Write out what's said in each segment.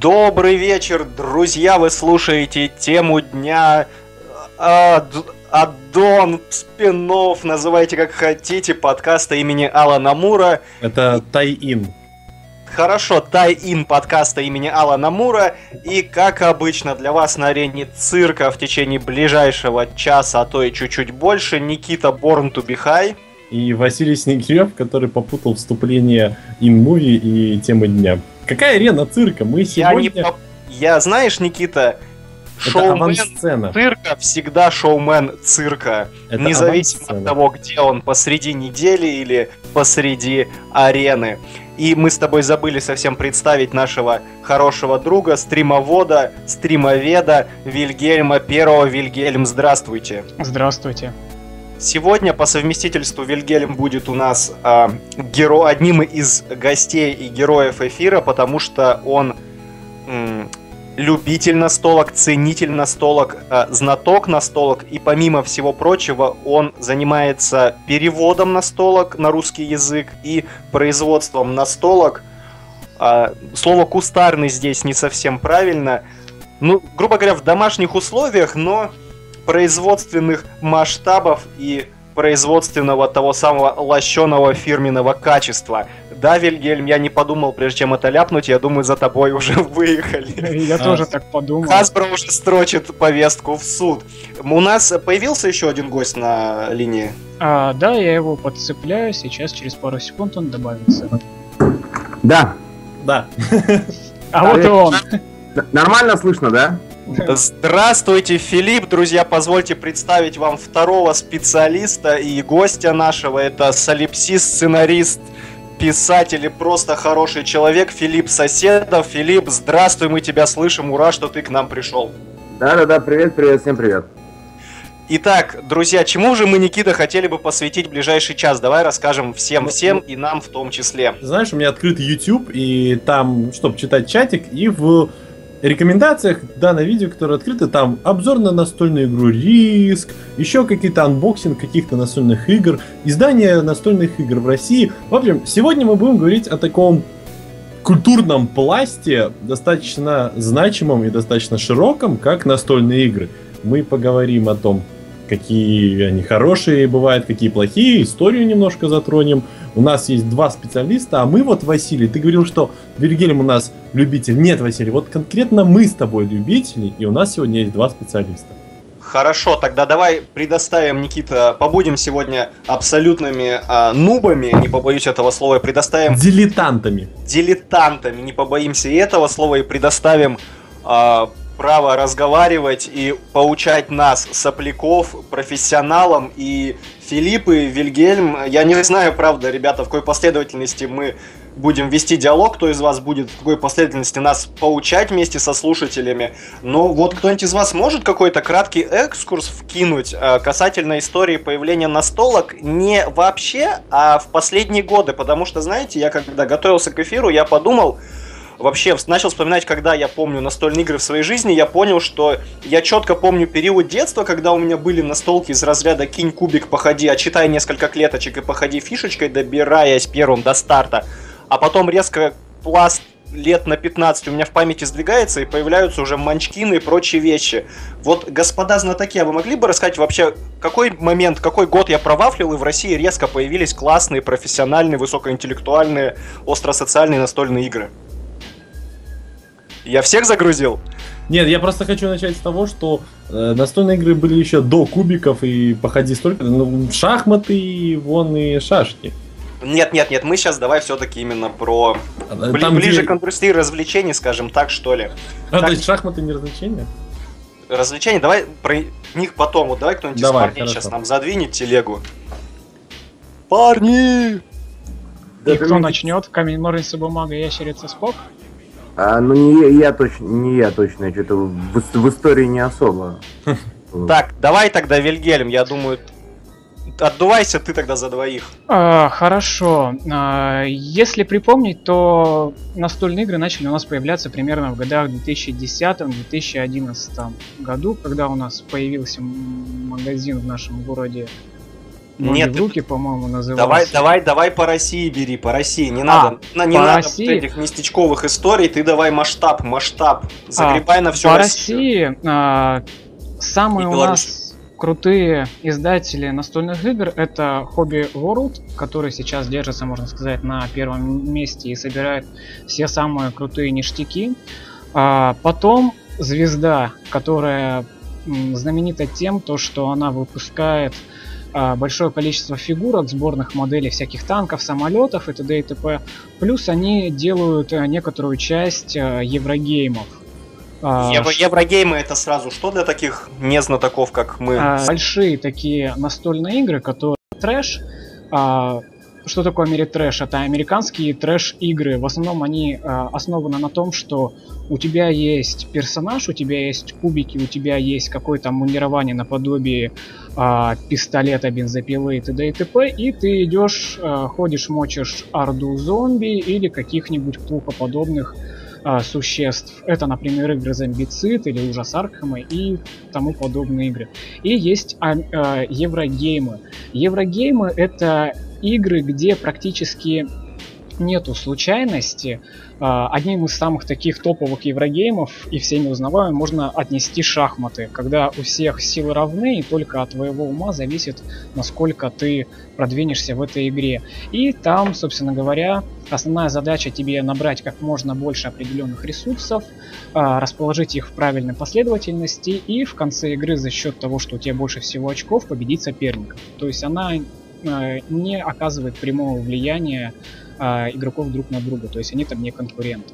Добрый вечер, друзья! Вы слушаете тему дня Ад... Аддон, спинов, называйте как хотите, подкаста имени Алана Мура. Это тай-ин. Хорошо, тай-ин подкаста имени Алана Мура. И, как обычно, для вас на арене цирка в течение ближайшего часа, а то и чуть-чуть больше, Никита Борн high. И Василий Снегирев, который попутал вступление ин-муви и темы дня. Какая арена цирка? Мы сегодня... Я, не. Я знаешь, Никита, шоумен цирка всегда шоумен цирка. Это независимо от того, где он, посреди недели или посреди арены. И мы с тобой забыли совсем представить нашего хорошего друга, стримовода, стримоведа Вильгельма Первого. Вильгельм, здравствуйте. Здравствуйте. Сегодня по совместительству Вильгельм будет у нас э, геро... одним из гостей и героев эфира, потому что он м, любитель настолок, ценитель настолок, э, знаток настолок, и помимо всего прочего он занимается переводом настолок на русский язык и производством настолок. Э, слово кустарный здесь не совсем правильно. Ну, грубо говоря, в домашних условиях, но производственных масштабов и производственного того самого лощеного фирменного качества. Да, Вильгельм, я не подумал, прежде чем это ляпнуть, я думаю, за тобой уже выехали. Я тоже так подумал. Хасбро уже строчит повестку в суд. У нас появился еще один гость на линии? А, да, я его подцепляю, сейчас через пару секунд он добавится. Да. Да. А вот и он. Нормально слышно, да? Здравствуйте, Филипп, друзья, позвольте представить вам второго специалиста и гостя нашего. Это солипсист, сценарист, писатель и просто хороший человек Филипп Соседов. Филипп, здравствуй, мы тебя слышим, ура, что ты к нам пришел. Да-да-да, привет, привет, всем привет. Итак, друзья, чему же мы, Никита, хотели бы посвятить ближайший час? Давай расскажем всем-всем ну, и нам в том числе. Знаешь, у меня открыт YouTube, и там, чтобы читать чатик, и в рекомендациях данное видео, которое открыто, там обзор на настольную игру Риск, еще какие-то unboxing каких-то настольных игр, издание настольных игр в России. В общем, сегодня мы будем говорить о таком культурном пласте, достаточно значимом и достаточно широком, как настольные игры. Мы поговорим о том, какие они хорошие бывают, какие плохие, историю немножко затронем. У нас есть два специалиста, а мы вот, Василий, ты говорил, что Вильгельм у нас любитель. Нет, Василий, вот конкретно мы с тобой любители, и у нас сегодня есть два специалиста. Хорошо, тогда давай предоставим, Никита, побудем сегодня абсолютными а, нубами, не побоюсь этого слова, и предоставим... Дилетантами. Дилетантами, не побоимся и этого слова, и предоставим а, право разговаривать и поучать нас, сопляков, профессионалам и Филипп и Вильгельм. Я не знаю, правда, ребята, в какой последовательности мы будем вести диалог, кто из вас будет в какой последовательности нас поучать вместе со слушателями. Но вот кто-нибудь из вас может какой-то краткий экскурс вкинуть э, касательно истории появления настолок не вообще, а в последние годы, потому что, знаете, я когда готовился к эфиру, я подумал, вообще начал вспоминать, когда я помню настольные игры в своей жизни, я понял, что я четко помню период детства, когда у меня были настолки из разряда «кинь кубик, походи, а читай несколько клеточек и походи фишечкой, добираясь первым до старта». А потом резко пласт лет на 15 у меня в памяти сдвигается и появляются уже манчкины и прочие вещи. Вот, господа знатоки, а вы могли бы рассказать вообще, какой момент, какой год я провафлил, и в России резко появились классные, профессиональные, высокоинтеллектуальные, остросоциальные настольные игры? Я всех загрузил? Нет, я просто хочу начать с того, что э, настольные игры были еще до кубиков и походи столько, ну, шахматы и вон и шашки. Нет, нет, нет, мы сейчас давай все-таки именно про Бли- Там, ближе где... к индустрии развлечений, скажем так, что ли. А, так... то есть шахматы не развлечения? Развлечения, давай про них потом, вот давай кто-нибудь давай, из парней хорошо. сейчас нам задвинет телегу. Парни! И кто начнет? Камень, ножницы, бумага, ящерица, спок? А, ну не я точно, не я точно, что-то в, в истории не особо. Так, давай тогда Вильгельм, я думаю, отдувайся ты тогда за двоих. А, хорошо. А, если припомнить, то настольные игры начали у нас появляться примерно в годах 2010-2011 году, когда у нас появился магазин в нашем городе Нет, руки, по-моему, назывался. Давай, давай, давай по России бери, по России. Не А, надо, на- не надо России? вот этих местечковых историй. Ты давай масштаб, масштаб. Загребай на всю По Россию. России а, самые И у Беларусь. нас крутые издатели настольных игр это Hobby World, который сейчас держится, можно сказать, на первом месте и собирает все самые крутые ништяки. А, потом Звезда, которая знаменита тем, то, что она выпускает а, большое количество фигурок, сборных моделей всяких танков, самолетов и т.д. и т.п. Плюс они делают а, некоторую часть а, еврогеймов. А, Евро- Еврогеймы это сразу что для таких незнатоков, как мы? а, большие такие настольные игры, которые трэш. Что такое мире трэш? Это американские трэш-игры. В основном они а, основаны на том, что у тебя есть персонаж, у тебя есть кубики, у тебя есть какое-то мунирование наподобие а, пистолета, бензопилы и т.д. и т.п. И ты идешь, а, ходишь, мочишь орду зомби или каких-нибудь плохоподобных а, существ. Это, например, игры Зомбицид или Ужас Аркхема и тому подобные игры. И есть а, а, еврогеймы. Еврогеймы это игры, где практически нету случайности. А, Одним из самых таких топовых еврогеймов и всеми узнаваемым можно отнести шахматы, когда у всех силы равны и только от твоего ума зависит, насколько ты продвинешься в этой игре. И там, собственно говоря, основная задача тебе набрать как можно больше определенных ресурсов, а, расположить их в правильной последовательности и в конце игры за счет того, что у тебя больше всего очков, победить соперника. То есть она не оказывает прямого влияния а, игроков друг на друга, то есть они там не конкуренты.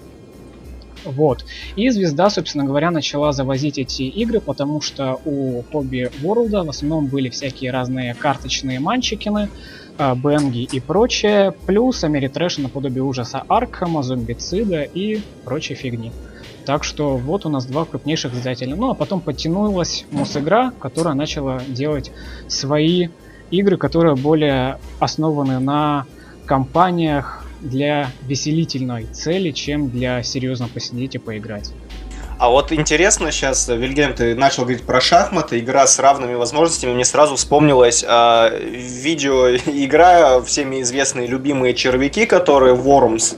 Вот. И звезда, собственно говоря, начала завозить эти игры, потому что у Hobby World в основном были всякие разные карточные манчикины, а, бенги и прочее, плюс Америтрэш наподобие ужаса Аркхема, зомбицида и прочей фигни. Так что вот у нас два крупнейших издателя. Ну а потом подтянулась Мосигра, которая начала делать свои игры, которые более основаны на компаниях для веселительной цели, чем для серьезно посидеть и поиграть. А вот интересно сейчас, Вильгельм, ты начал говорить про шахматы, игра с равными возможностями. Мне сразу вспомнилась а, видеоигра, всеми известные любимые червяки, которые Worms.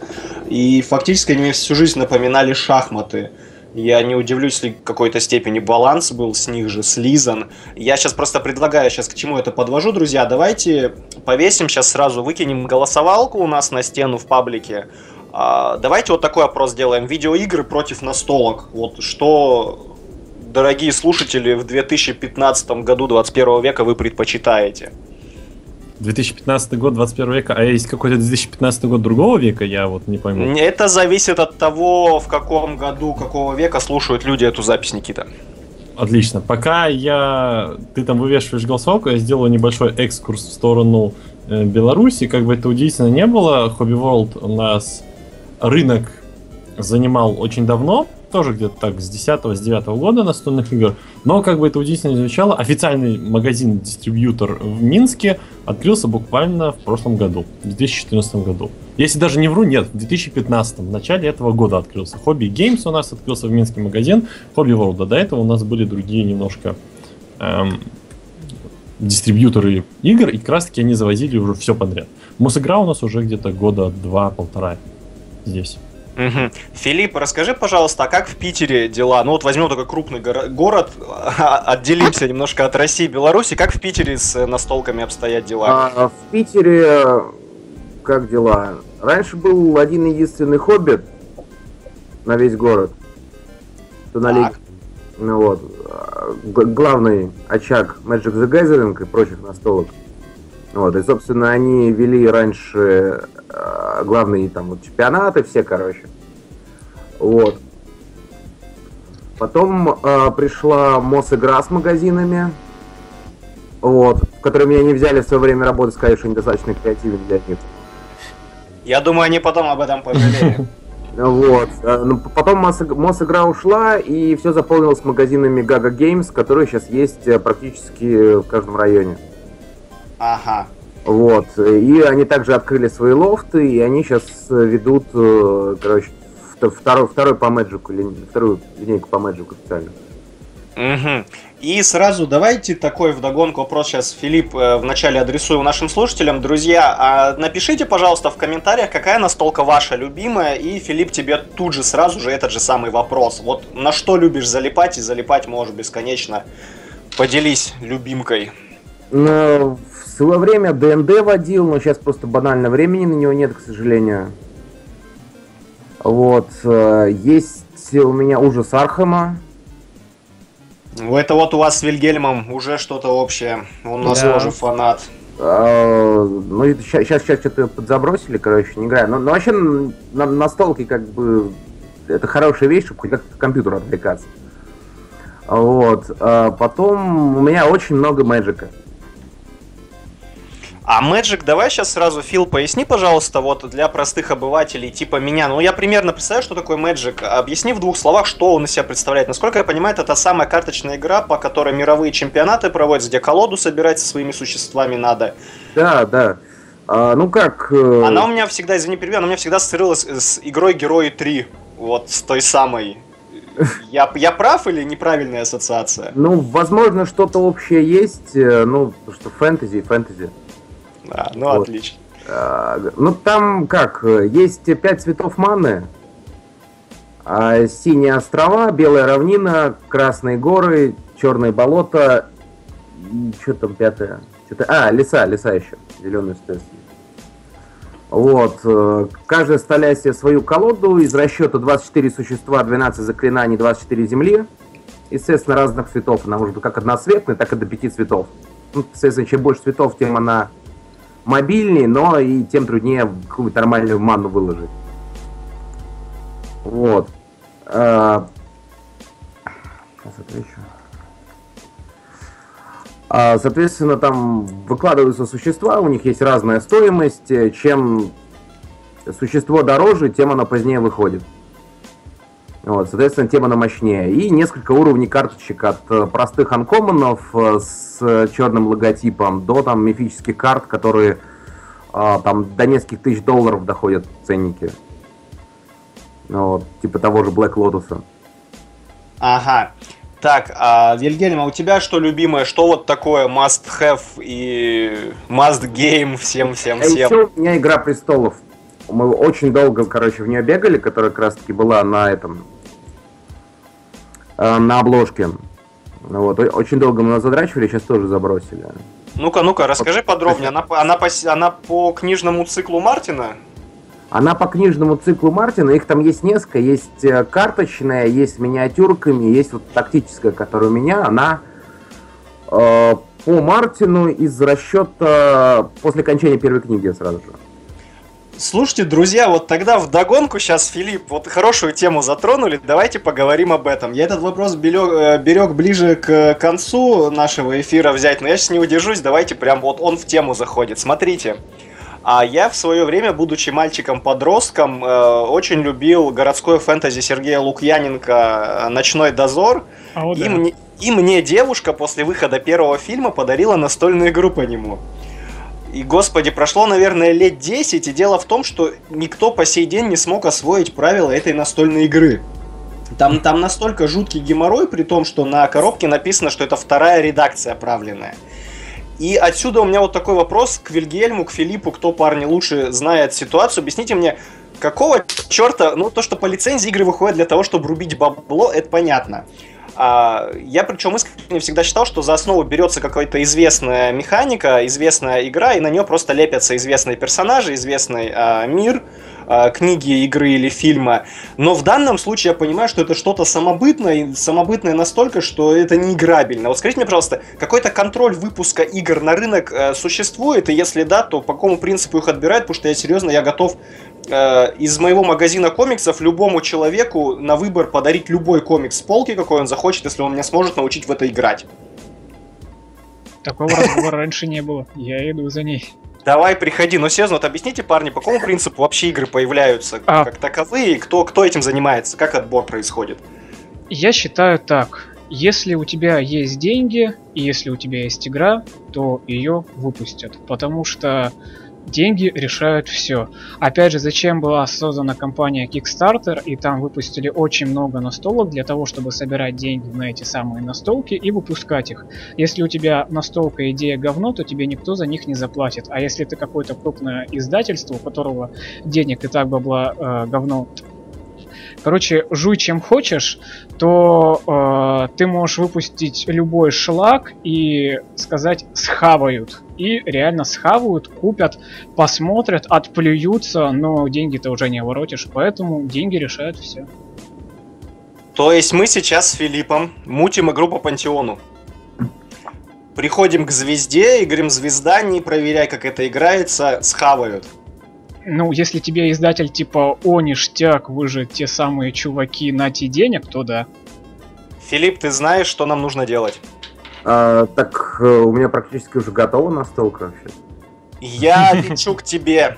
И фактически они мне всю жизнь напоминали шахматы. Я не удивлюсь, если в какой-то степени баланс был с них же слизан. Я сейчас просто предлагаю, сейчас к чему это подвожу, друзья. Давайте повесим, сейчас сразу выкинем голосовалку у нас на стену в паблике. А, давайте вот такой опрос сделаем. Видеоигры против настолок. Вот что, дорогие слушатели, в 2015 году 21 века вы предпочитаете? 2015 год 21 века, а есть какой-то 2015 год другого века, я вот не пойму. Это зависит от того, в каком году, какого века слушают люди эту запись, Никита. Отлично. Пока я ты там вывешиваешь голосовалку, я сделаю небольшой экскурс в сторону э, Беларуси. Как бы это удивительно не было, Hobby World у нас рынок занимал очень давно, тоже где-то так с 10 с 9 года настольных игр. Но, как бы это удивительно звучало, официальный магазин-дистрибьютор в Минске открылся буквально в прошлом году, в 2014 году. Если даже не вру, нет, в 2015, в начале этого года открылся. Hobby Games у нас открылся в Минске магазин, Hobby World. А до этого у нас были другие немножко эм, дистрибьюторы игр, и как раз таки они завозили уже все подряд. Мосигра у нас уже где-то года два-полтора здесь. Мгм. Филипп, расскажи, пожалуйста, а как в Питере дела? Ну вот возьмем такой крупный горо- город, отделимся немножко от России и Беларуси. Как в Питере с э, настолками обстоят дела? А в Питере э, как дела? Раньше был один единственный хоббит на весь город. Так. Ну вот. а, г- главный очаг Magic the Gathering и прочих настолок. Вот, и, собственно, они вели раньше э, главные там вот чемпионаты, все, короче. Вот. Потом э, пришла Мосигра с магазинами. Вот, в которые меня не взяли в свое время работы, сказали, что недостаточно креативен для них. Я думаю, они потом об этом пожалеют. Вот. Э, ну, потом Мосиг- Мосигра ушла, и все заполнилось магазинами Gaga Games, которые сейчас есть э, практически в каждом районе. Ага. Вот. И они также открыли свои лофты, и они сейчас ведут, э, короче, вто- второй, второй по Мэджику, вторую линейку по Мэджику специально. Угу. И сразу давайте такой вдогонку вопрос сейчас, Филипп, э, вначале адресую нашим слушателям. Друзья, а напишите, пожалуйста, в комментариях, какая настолка ваша любимая, и, Филипп, тебе тут же сразу же этот же самый вопрос. Вот на что любишь залипать, и залипать можешь бесконечно. Поделись любимкой. Ну, в свое время ДНД водил, но сейчас просто банально времени на него нет, к сожалению. Вот. Э, есть у меня ужас Архема. Это вот у вас с Вильгельмом уже что-то общее. Он у нас Да. тоже фанат. А, Ну, сейчас, сейчас, сейчас что-то подзабросили, короче, не играю. Но, но вообще на, настолке как бы это хорошая вещь, чтобы хоть как-то к компьютеру отвлекаться. Вот. А потом у меня очень много мэджика. А Magic, давай сейчас сразу, Фил, поясни, пожалуйста, вот для простых обывателей типа меня. Ну, я примерно представляю, что такое Magic. Объясни в двух словах, что он из себя представляет. Насколько я понимаю, это та самая карточная игра, по которой мировые чемпионаты проводятся, где колоду собирать со своими существами надо. Да, да. А, ну как... э, Она у меня всегда, извини, перебью, она у меня всегда ассоциировалась с игрой Герои 3. Вот, с той самой. Я, я прав или неправильная ассоциация? Ну, возможно, что-то общее есть, э, ну, потому что фэнтези, фэнтези. Да, ну Вот. отлично. А, Ну, там как, есть пять цветов маны, а, синие острова, белая равнина, красные горы, черные болота, что там пятое? Что-то... А, леса, леса еще, зеленые соответственно. Вот, э, каждая сталя себе свою колоду, из расчета 24 существа, 12 заклинаний, 24 земли. Естественно, разных цветов. Она может быть как одноцветная, так и до пяти цветов. Ну, соответственно, чем больше цветов, тем она мобильнее, но и тем труднее какую-то нормальную ману выложить. Вот. Отвечу. А, Соответственно, там выкладываются существа, у них есть разная стоимость. Э, Чем существо дороже, тем оно позднее выходит. Вот, соответственно, тем оно мощнее. И несколько уровней карточек от э, простых анкоманов э, с черным логотипом до там мифических карт, которые а, там до нескольких тысяч долларов доходят ценники. Ну, вот, типа того же Black Lotus. Ага. Так, а Вильгельм, а у тебя что любимое? Что вот такое must have и must game всем-всем-всем? А еще у меня Игра Престолов. Мы очень долго, короче, в нее бегали, которая как раз таки была на этом, э, на обложке. Ну Вот, очень долго мы ее задрачивали, сейчас тоже забросили. Ну-ка, ну-ка, расскажи подробнее. Она, по- она, по, она по книжному циклу Мартина? Она по книжному циклу Мартина, их там есть несколько, есть э, карточная, есть с миниатюрками, есть вот тактическая, которая у меня, она э, по Мартину из расчета после окончания первой книги сразу же. Слушайте, друзья, вот тогда в догонку сейчас, Филипп, вот хорошую тему затронули, давайте поговорим об этом. Я этот вопрос берег, э, берег ближе к концу нашего эфира взять, но я сейчас не удержусь, давайте прям вот он в тему заходит. Смотрите, а я в свое время, будучи мальчиком-подростком, э, очень любил городское фэнтези Сергея Лукьяненко э, «Ночной дозор», А вот и, да. мне, и мне девушка после выхода первого фильма подарила настольную игру по нему. И, господи, прошло, наверное, лет 10, и дело в том, что никто по сей день не смог освоить правила этой настольной игры. Там, там настолько жуткий геморрой, при том, что на коробке написано, что это вторая редакция правленная. И отсюда у меня вот такой вопрос к Вильгельму, к Филиппу, кто, парни, лучше знает ситуацию. Объясните мне, какого черта, ну, то, что по лицензии игры выходят для того, чтобы рубить бабло, это понятно. А, я причем искренне всегда считал, что за основу берется какая-то известная механика, известная игра, и на нее просто лепятся известные персонажи, известный а, мир, а, книги, игры или фильма. Но в данном случае я понимаю, что это что-то самобытное, самобытное настолько, что это не играбельно. Вот скажите мне, пожалуйста, какой-то контроль выпуска игр на рынок э, существует, и если да, то по какому принципу их отбирают, потому что я серьезно, я готов из моего магазина комиксов любому человеку на выбор подарить любой комикс с полки, какой он захочет, если он меня сможет научить в это играть. Такого разговора раньше не было. Я иду за ней. Давай, приходи. Но серьезно, вот объясните, парни, по какому принципу вообще игры появляются А. как таковые, и кто, кто этим занимается, как отбор происходит? Я считаю так. Если у тебя есть деньги, и если у тебя есть игра, то ее выпустят. Потому что деньги решают все. Опять же, зачем была создана компания Kickstarter, и там выпустили очень много настолок для того, чтобы собирать деньги на эти самые настолки и выпускать их. Если у тебя настолка идея говно, то тебе никто за них не заплатит. А если ты какое-то крупное издательство, у которого денег и так бабла э, говно Короче, жуй чем хочешь, то э, ты можешь выпустить любой шлак и сказать схавают. И реально схавают, купят, посмотрят, отплюются, но деньги-то уже не воротишь, поэтому деньги решают все. То есть мы сейчас с Филиппом мутим игру по пантеону. Приходим к звезде и говорим, звезда, не проверяй, как это играется, схавают. Ну, если тебе издатель типа «О, ништяк, вы же те самые чуваки, нате денег», то да. Филипп, ты знаешь, что нам нужно делать? А, так, э, у меня практически уже готова настолка вообще. Я лечу к тебе.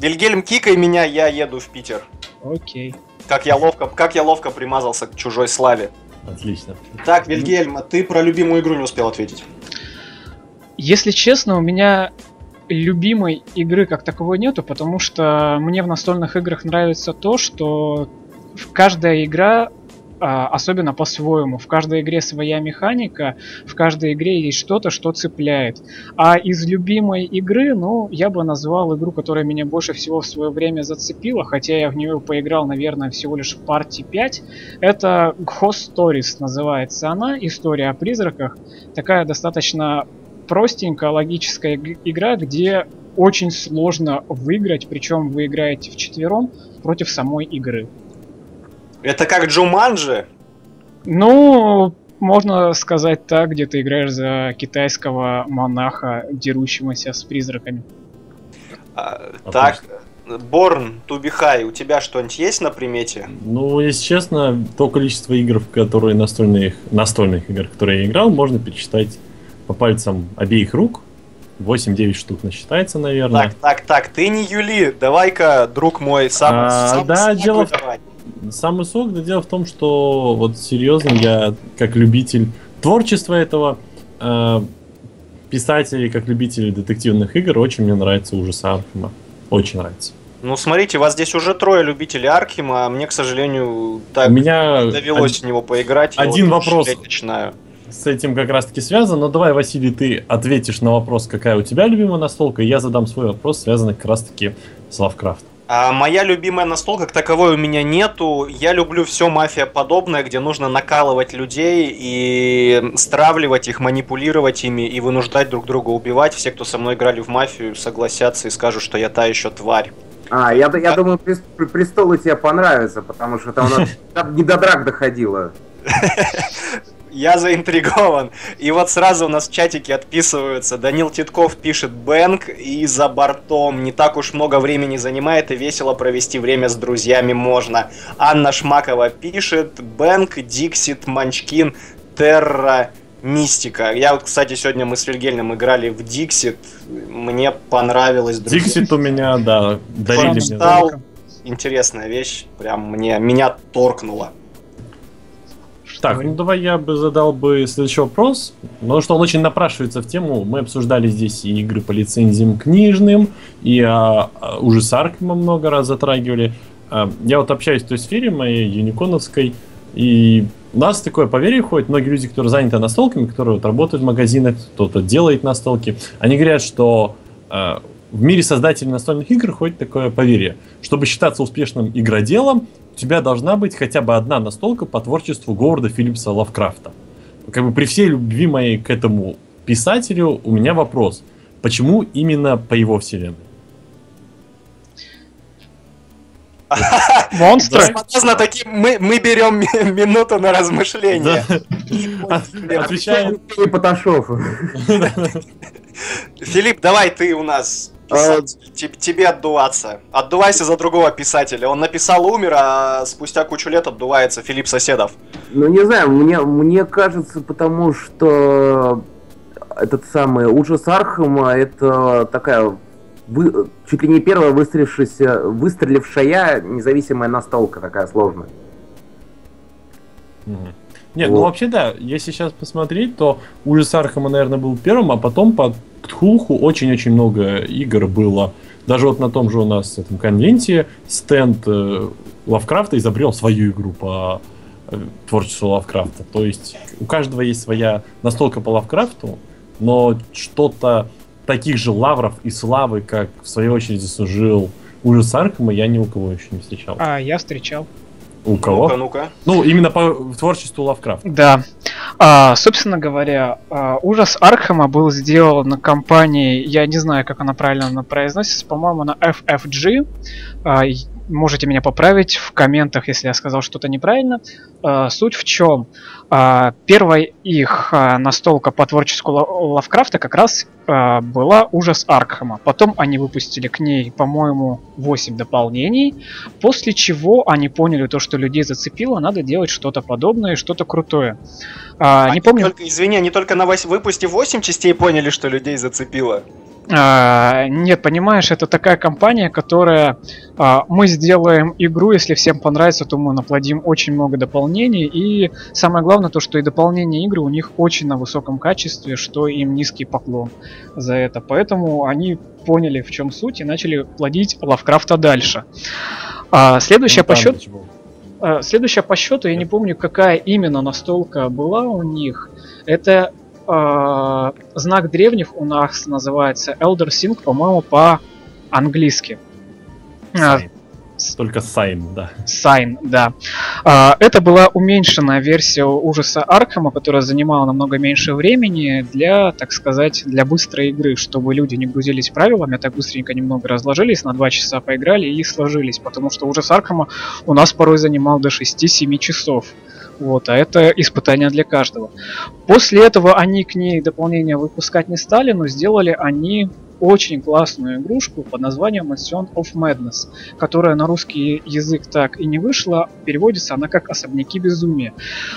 Вильгельм, кикай меня, я еду в Питер. Окей. Как я ловко, как я ловко примазался к чужой славе. Отлично. Так, Вильгельм, а ты про любимую игру не успел ответить. Если честно, у меня любимой игры как таковой нету, потому что мне в настольных играх нравится то, что каждая игра а, особенно по-своему. В каждой игре своя механика, в каждой игре есть что-то, что цепляет. А из любимой игры, ну, я бы назвал игру, которая меня больше всего в свое время зацепила, хотя я в нее поиграл, наверное, всего лишь в партии 5. Это Ghost Stories называется она, история о призраках. Такая достаточно простенькая логическая игра, где очень сложно выиграть, причем вы играете в четвером против самой игры. Это как Джуманджи? Ну, можно сказать так, где ты играешь за китайского монаха, дерущегося с призраками. А, так, Борн, Тубихай, у тебя что-нибудь есть на примете? Ну, если честно, то количество игр, в которые настольных, настольных игр, которые я играл, можно перечитать по пальцам обеих рук. 8-9 штук насчитается, наверное. Так, так, так, ты не Юли, давай-ка, друг мой, сам, а, сам да, дело в... Самый сок, да дело в том, что вот серьезно, я как любитель творчества этого э, писателей, как любитель детективных игр, очень мне нравится ужас Архема. Очень нравится. Ну, смотрите, вас здесь уже трое любителей Архема, а мне, к сожалению, так У меня довелось од... в него поиграть. Один вот вопрос. Начинаю с этим как раз таки связан. Но давай, Василий, ты ответишь на вопрос, какая у тебя любимая настолка, и я задам свой вопрос, связанный как раз таки с Лавкрафтом. А моя любимая настолка, как таковой у меня нету. Я люблю все мафия подобное, где нужно накалывать людей и стравливать их, манипулировать ими и вынуждать друг друга убивать. Все, кто со мной играли в мафию, согласятся и скажут, что я та еще тварь. А, я, я а... думаю, престолы тебе понравится, потому что там, там не до драк доходило. я заинтригован. И вот сразу у нас в чатике отписываются. Данил Титков пишет Бэнк и за бортом. Не так уж много времени занимает и весело провести время с друзьями можно. Анна Шмакова пишет Бэнк, Диксит, Манчкин, Терра, Мистика. Я, кстати, сегодня мы с Вильгельным играли в Диксит. Мне понравилось. Друзья. Диксит у меня, да, дарили мне. Интересная вещь. Прям мне, меня торкнуло. Так, ну давай я бы задал бы следующий вопрос, потому что он очень напрашивается в тему. Мы обсуждали здесь и игры по лицензиям книжным, и а, а, уже с Аркема много раз затрагивали. А, я вот общаюсь в той сфере моей юниконовской, и у нас такое поверье ходит, многие люди, которые заняты настолками, которые вот работают в магазинах, кто-то делает настолки, они говорят, что а, в мире создателей настольных игр ходит такое поверье. Чтобы считаться успешным игроделом, у тебя должна быть хотя бы одна настолка по творчеству Говарда Филлипса Лавкрафта. Как бы при всей любви моей к этому писателю у меня вопрос. Почему именно по его вселенной? Монстры? Смотрно, такие, мы, мы берем минуту на размышление. Отвечаем. Поташов. Филипп, давай ты у нас а... тебе отдуваться. Отдувайся за другого писателя. Он написал умер, а спустя кучу лет отдувается Филипп Соседов. Ну не знаю, мне, мне кажется, потому что этот самый ужас Архама это такая вы, чуть ли не первая выстрелившаяся, выстрелившая независимая настолка такая сложная. Угу. Нет, ну Вот. вообще да, если сейчас посмотреть, то ужас Архама, наверное, был первым, а потом по Ктхулху очень-очень много игр было. Даже вот на том же у нас этом конвенте стенд э, Лавкрафта изобрел свою игру по э, творчеству Лавкрафта. То есть у каждого есть своя настолка по Лавкрафту, но что-то таких же лавров и славы, как в свою очередь заслужил ужас Архама, я ни у кого еще не встречал. А я встречал. У кого? Ну-ка, ну-ка. Ну, именно по творчеству Лавкрафта. Да. А, собственно говоря, а, ужас Архама был сделан компанией, я не знаю, как она правильно произносится, по-моему, она FFG. Можете меня поправить в комментах, если я сказал что-то неправильно. А, суть в чем? А, первая их а, настолка по творчеству Ла- Лавкрафта как раз была ужас Аркхема. Потом они выпустили к ней, по-моему, 8 дополнений. После чего они поняли то, что людей зацепило, надо делать что-то подобное, что-то крутое. А, не помню. Только, извини, они только на вось- выпуске 8 частей поняли, что людей зацепило. А, нет, понимаешь, это такая компания, которая а, мы сделаем игру, если всем понравится, то мы наплодим очень много дополнений. И самое главное то, что и дополнения игры у них очень на высоком качестве, что им низкий поклон за это. Поэтому они поняли, в чем суть, и начали плодить Лавкрафта дальше. А, следующая Ну, по счету. ничего. А, Следующая по счету, я не помню, какая именно настолка была у них. Это а, знак древних у нас называется Elder Sign, по-моему, по-английски. А, Sign. Только Sign, да. Sign, да. А, это была уменьшенная версия ужаса Аркхема, которая занимала намного меньше времени для, так сказать, для быстрой игры, чтобы люди не грузились правилами, так быстренько немного разложились, на 2 часа поиграли и сложились, потому что ужас Аркхема у нас порой занимал до 6-7 часов. Вот, а это испытание для каждого. После этого они к ней дополнения выпускать не стали, но сделали они очень классную игрушку под названием Mansion of Madness, которая на русский язык так и не вышла, переводится она как «Особняки безумия».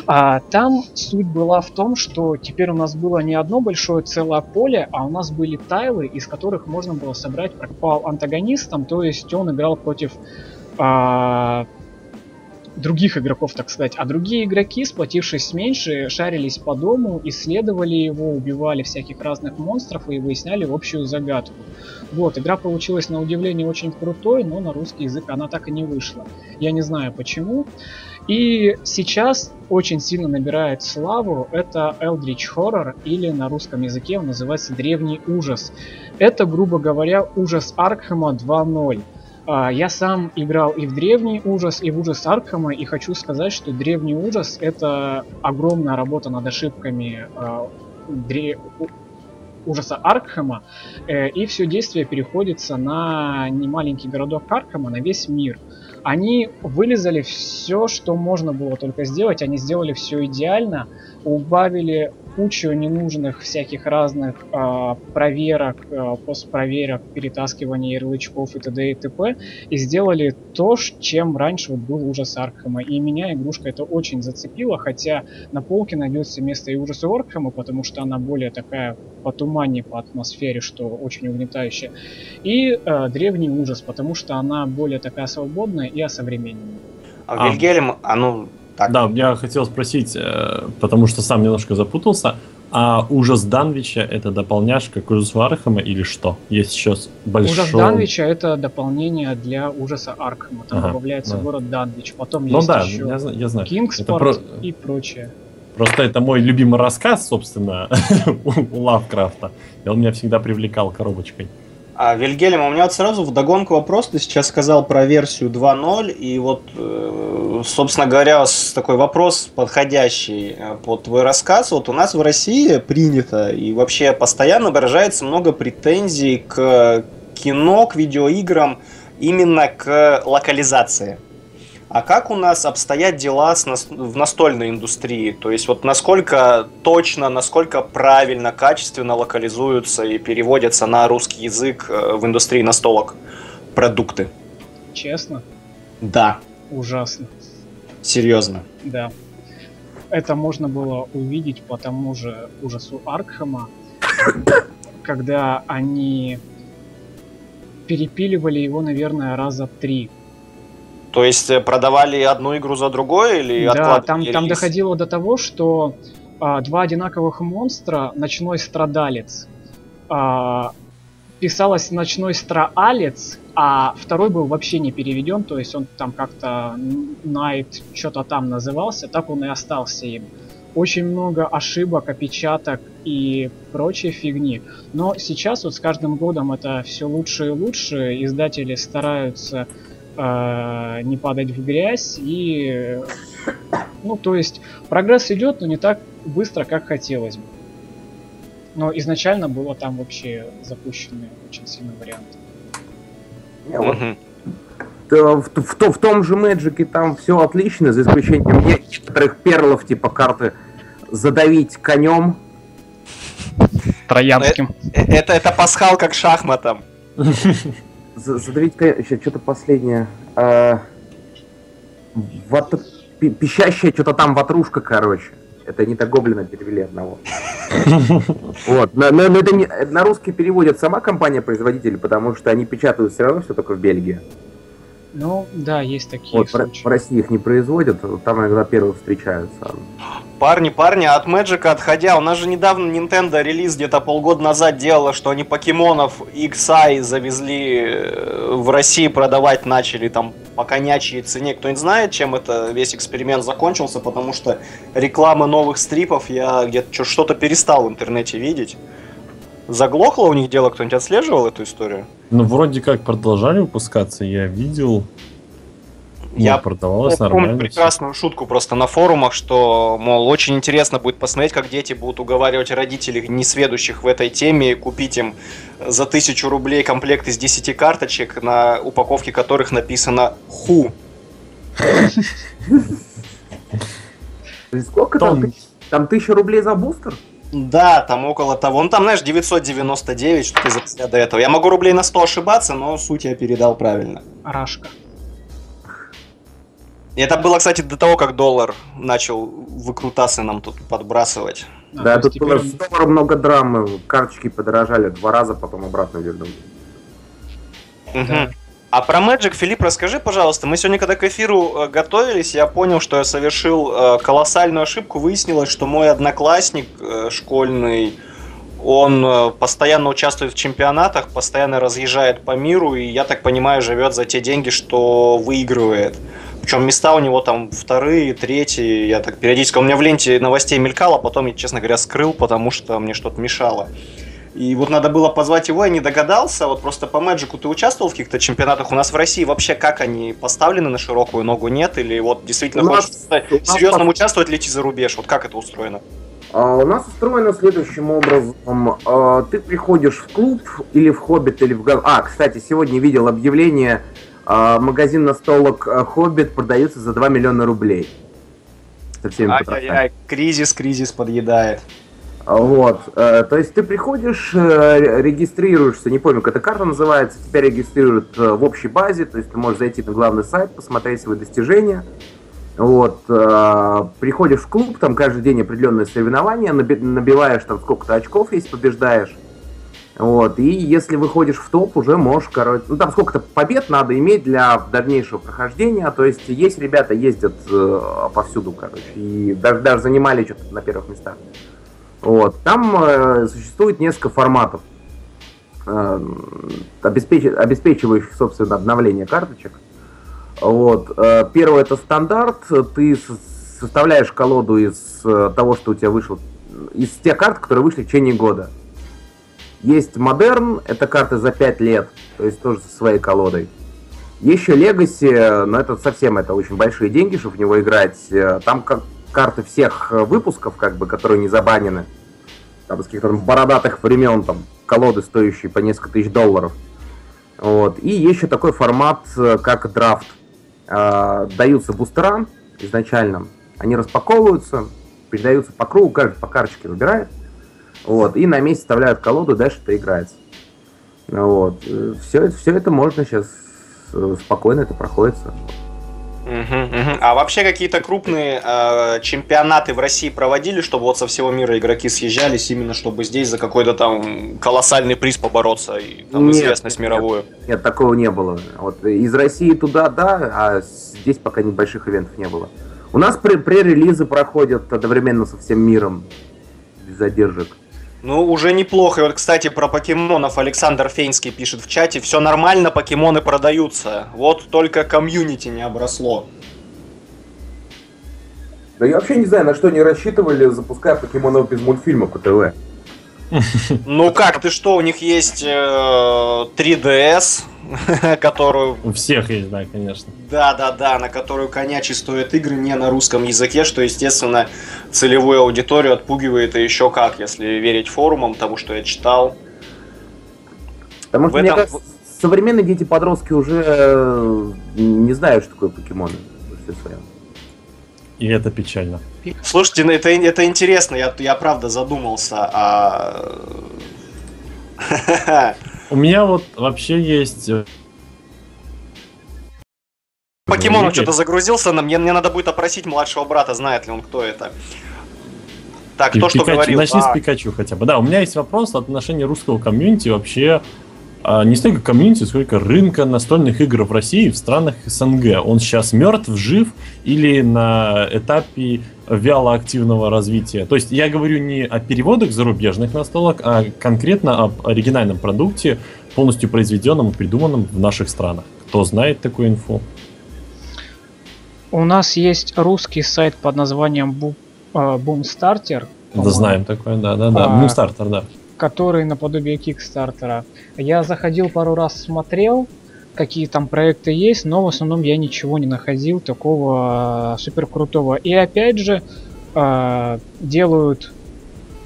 А там суть была в том, что теперь у нас было не одно большое целое поле, а у нас были тайлы, из которых можно было собрать пропал антагонистом, то есть он играл против а, других игроков, так сказать. А другие игроки, сплотившись меньше, шарились по дому, исследовали его, убивали всяких разных монстров и выясняли общую загадку. Вот, игра получилась на удивление очень крутой, но на русский язык она так и не вышла. Я не знаю почему. И сейчас очень сильно набирает славу это Eldritch Horror, или на русском языке он называется Древний Ужас. Это, грубо говоря, ужас Аркхема 2.0. А, Я сам играл и в Древний Ужас, и в Ужас Аркхема, и хочу сказать, что Древний Ужас это огромная работа над ошибками а, ужаса Аркхема, э, и все действие переходится на немаленький городок Аркхема, на весь мир. Они вылезали все, что можно было только сделать, они сделали все идеально, убавили кучу ненужных всяких разных а, проверок, а, постпроверок, перетаскивания ярлычков и т.д. и т.п. И сделали то, чем раньше вот был ужас Аркхема. И меня игрушка это очень зацепила, хотя на полке найдется место и ужасу Аркхема, потому что она более такая по тумане, по атмосфере, что очень угнетающая. И э, древний ужас, потому что она более такая свободная и осовремененная. А, А. Вильгельм, а ну, так. Да, я хотел спросить, э, потому что сам немножко запутался, а ужас Данвича это дополняшка к ужасу Архама или что? Есть сейчас большой... Ужас Данвича это дополнение для ужаса Аркхема. Там Ага, добавляется да. город Данвич. Потом Ну есть да, еще я, я знаю. Кингспорт про- и прочее. Просто это мой любимый рассказ, собственно, у Лавкрафта. И он меня всегда привлекал коробочкой. А, Вильгельм, у меня вот сразу вдогонку вопрос. Ты сейчас сказал про версию 2.0, и вот, э, собственно говоря, такой вопрос подходящий э, под твой рассказ. Вот у нас в России принято и вообще постоянно выражается много претензий к кино, к видеоиграм, именно к локализации. А как у нас обстоят дела с нас- в настольной индустрии? То есть вот насколько точно, насколько правильно, качественно локализуются и переводятся на русский язык э, в индустрии настолок продукты? Честно, Да, ужасно. серьезно. Да. Это можно было увидеть по тому же ужасу Аркхема, когда они перепиливали его, наверное, раза три. То есть э, продавали одну игру за другой или Да, там, там доходило до того, что а, два одинаковых монстра, ночной страдалец, а, писалось ночной страалец, а второй был вообще не переведен, то есть он там как-то Night что-то там назывался, так он и остался им. Очень много ошибок, опечаток и прочей фигни. Но сейчас вот с каждым годом это все лучше и лучше. Издатели стараются э, не падать в грязь и ну то есть прогресс идет, но не так быстро, как хотелось бы. Но изначально было там вообще запущены очень сильный вариант. В, в, в том же Мэджике там все отлично, за исключением некоторых перлов, типа карты задавить конем. Троянским. Э, это, это пасхалка к шахматам. Задавить. Сейчас что-то последнее. А, ват... Пищащая что-то там ватрушка, короче. Это не так гоблина перевели одного. Вот. Но, но, но это не, на русский переводит сама компания-производитель, потому что они печатают все равно все только в Бельгии. Ну, да, есть такие вот, случаи. В России их не производят, там иногда первые встречаются. Парни, парни, от Magic отходя, у нас же недавно Nintendo релиз где-то полгода назад делала, что они покемонов XI завезли э, в России продавать начали там по конячьей цене. Кто-нибудь знает, чем это весь эксперимент закончился, потому что рекламы новых стрипов я где-то что-то перестал в интернете видеть. Заглохло у них дело, кто-нибудь отслеживал эту историю? Ну, вроде как продолжали выпускаться, я видел. Я продавалось помню нормально. прекрасную шутку просто на форумах, что, мол, очень интересно будет посмотреть, как дети будут уговаривать родителей, несведущих в этой теме, купить им за тысячу рублей комплект из 10 карточек, на упаковке которых написано «Ху». Сколько там? Там тысяча рублей за бустер? Да, там около того. Ну там, знаешь, 999, что-то за до этого. Я могу рублей на 100 ошибаться, но суть я передал правильно. Рашка. И это было, кстати, до того, как доллар начал выкрутасы нам тут подбрасывать. А, да, тут было с долларом много драмы. Карточки подорожали два раза, потом обратно вернули. Угу. А про Magic, Филипп, расскажи, пожалуйста. Мы сегодня, когда к эфиру э, готовились, я понял, что я совершил э, колоссальную ошибку. Выяснилось, что мой одноклассник э, школьный, он постоянно участвует в чемпионатах, постоянно разъезжает по миру, и, я так понимаю, живет за те деньги, что выигрывает. Причем места у него там вторые, третьи. Я так периодически... У меня в ленте новостей мелькало, потом я, честно говоря, скрыл, потому что мне что-то мешало. И вот надо было позвать его, я не догадался. Вот просто по Мэджику ты участвовал в каких-то чемпионатах? У нас в России вообще как они поставлены на широкую ногу, нет? Или вот действительно у хочешь нас, серьезно нас... участвовать, лети за рубеж? Вот как это устроено? А, у нас устроено следующим образом. А, ты приходишь в клуб или в Хоббит, или в... А, кстати, сегодня видел объявление а, магазин настолок э, Хоббит продается за 2 миллиона рублей. Со всеми Ай-яй-яй, кризис, кризис подъедает. Вот, э, то есть ты приходишь, э, регистрируешься, не помню, как эта карта называется, тебя регистрируют в общей базе, то есть ты можешь зайти на главный сайт, посмотреть свои достижения. Вот, приходишь в клуб, там каждый день определенные соревнования, набиваешь там сколько-то очков, если побеждаешь. Вот, и если выходишь в топ, уже можешь, короче, ну там сколько-то побед надо иметь для дальнейшего прохождения, то есть есть ребята ездят э, повсюду, короче, и даже, даже занимали что-то на первых местах. Вот, там э, существует несколько форматов, э, обеспеч... обеспечивающих, собственно, обновление карточек. Вот, э, первое это стандарт, ты составляешь колоду из э, того, что у тебя вышло, из тех карт, которые вышли в течение года. Есть модерн, это карты за 5 лет, то есть тоже со своей колодой. Еще Legacy, но это совсем это очень большие деньги, чтобы в него играть. Там как карты всех выпусков, как бы, которые не забанены. Там с каких-то бородатых времен, там, колоды, стоящие по несколько тысяч долларов. Вот. И еще такой формат, как драфт. А, даются бустера изначально, они распаковываются, передаются по кругу, каждый по карточке выбирает. Вот, и на месте вставляют колоду, дальше это играется. Вот. Все, все это можно сейчас э, спокойно это проходится. Мгм, мгм. А вообще какие-то крупные э, чемпионаты в России проводили, чтобы вот со всего мира игроки съезжались, именно чтобы здесь за какой-то там колоссальный приз побороться и там, Нет, известность нет, мировую? Нет, такого не было. Вот из России туда, да, а здесь пока небольших ивентов не было. У нас пре- пререлизы проходят одновременно со всем миром. Без задержек. Ну, уже неплохо. И вот, кстати, про покемонов Александр Фейнский пишет в чате. Все нормально, покемоны продаются. Вот только комьюнити не обросло. Да я вообще не знаю, на что они рассчитывали, запуская покемонов без мультфильма по ТВ. Ну как, ты что, у них есть э, 3DS, которую У всех есть, да, конечно. Да-да-да, на которую конячи стоят игры не на русском языке, что, естественно, целевую аудиторию отпугивает и еще как, если верить форумам, тому, что я читал. Потому что, мне кажется, современные дети-подростки уже э, не знают, что такое покемоны. И это печально. Слушайте, ну это, это интересно, я, я правда задумался, а... У меня вот вообще есть... э, Покемонов Игорь. что-то загрузился, на мне, мне надо будет опросить младшего брата, знает ли он, кто это. Так, Пи- кто что говорил? Начни А, с Пикачу хотя бы. Да, у меня есть вопрос отношении русского комьюнити вообще. А, Не столько комьюнити, сколько рынка настольных игр в России и в странах СНГ. Он сейчас мертв, жив или на этапе вялоактивного развития. То есть я говорю не о переводах зарубежных настолок, а конкретно об оригинальном продукте, полностью произведенном и придуманном в наших странах. Кто знает такую инфу? У нас есть русский сайт под названием э, Boomstarter, Да по-моему, знаем такое, да, да, да. А, Ну, стартер, да. Который наподобие Кикстартера. Я заходил пару раз, смотрел, какие там проекты есть, но в основном я ничего не находил такого супер крутого. И опять же, э, делают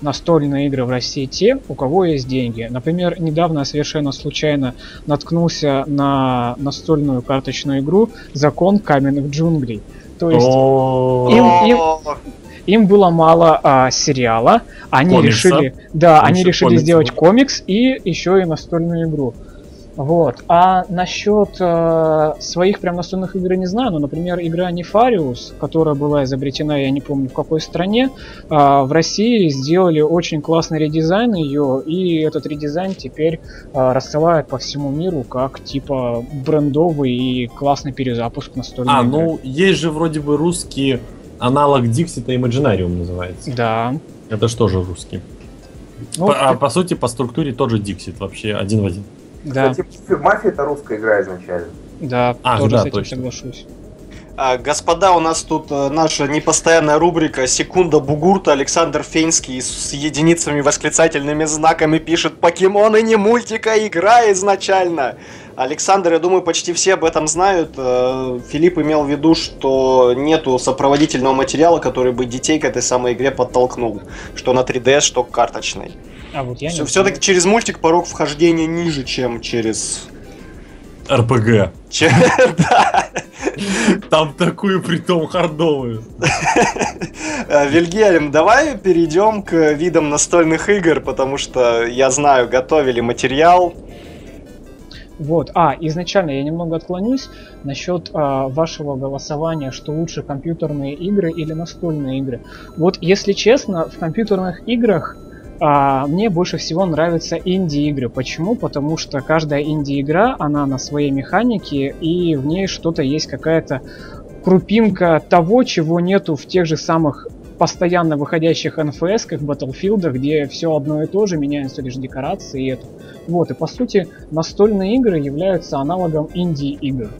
настольные игры в России те, у кого есть деньги. Например, недавно я совершенно случайно наткнулся на настольную карточную игру «Закон каменных джунглей». То есть им- им- им было мало а, сериала, они Комикса. решили, да, они Лучше решили комикс сделать был. комикс и еще и настольную игру. Вот. А насчет э, своих прям настольных игр я не знаю, но, например, игра Нефариус, которая была изобретена, я не помню в какой стране, а, в России сделали очень классный редизайн ее, и этот редизайн теперь а, рассылают по всему миру как типа брендовый и классный перезапуск настольной А, игры. ну есть же вроде бы русский аналог Диксита Imaginarium называется. Да. Это что же русский? Ну, по, а по сути, по структуре тот же Диксит вообще один в один. да. Кстати, мафия это русская игра изначально. Да, Ах, тоже да, с этим точно. соглашусь. а, господа, у нас тут э, наша непостоянная рубрика «Секунда Бугурта». Александр Фейнский с единицами восклицательными знаками пишет «Покемоны не мультика, а игра изначально». Александр, я думаю, почти все об этом знают. Э, Филипп имел в виду, что нету сопроводительного материала, который бы детей к этой самой игре подтолкнул. Что на 3DS, что к карточной. А вот я не Все-таки через мультик порог вхождения ниже, чем через... РПГ. че- Да. Там такую притом хардовую. Э, Вильгельм, давай перейдем к видам настольных игр, потому что я знаю, готовили материал. Вот, а, изначально я немного отклонюсь насчет а, вашего голосования, что лучше компьютерные игры или настольные игры. Вот, если честно, в компьютерных играх а, мне больше всего нравятся инди-игры. Почему? Потому что каждая инди-игра, она на своей механике, и в ней что-то есть, какая-то крупинка того, чего нету в тех же самых постоянно выходящих NFS, как Battlefield, где все одно и то же, меняются лишь декорации и это. Вот, и по сути, настольные игры являются аналогом инди-игр.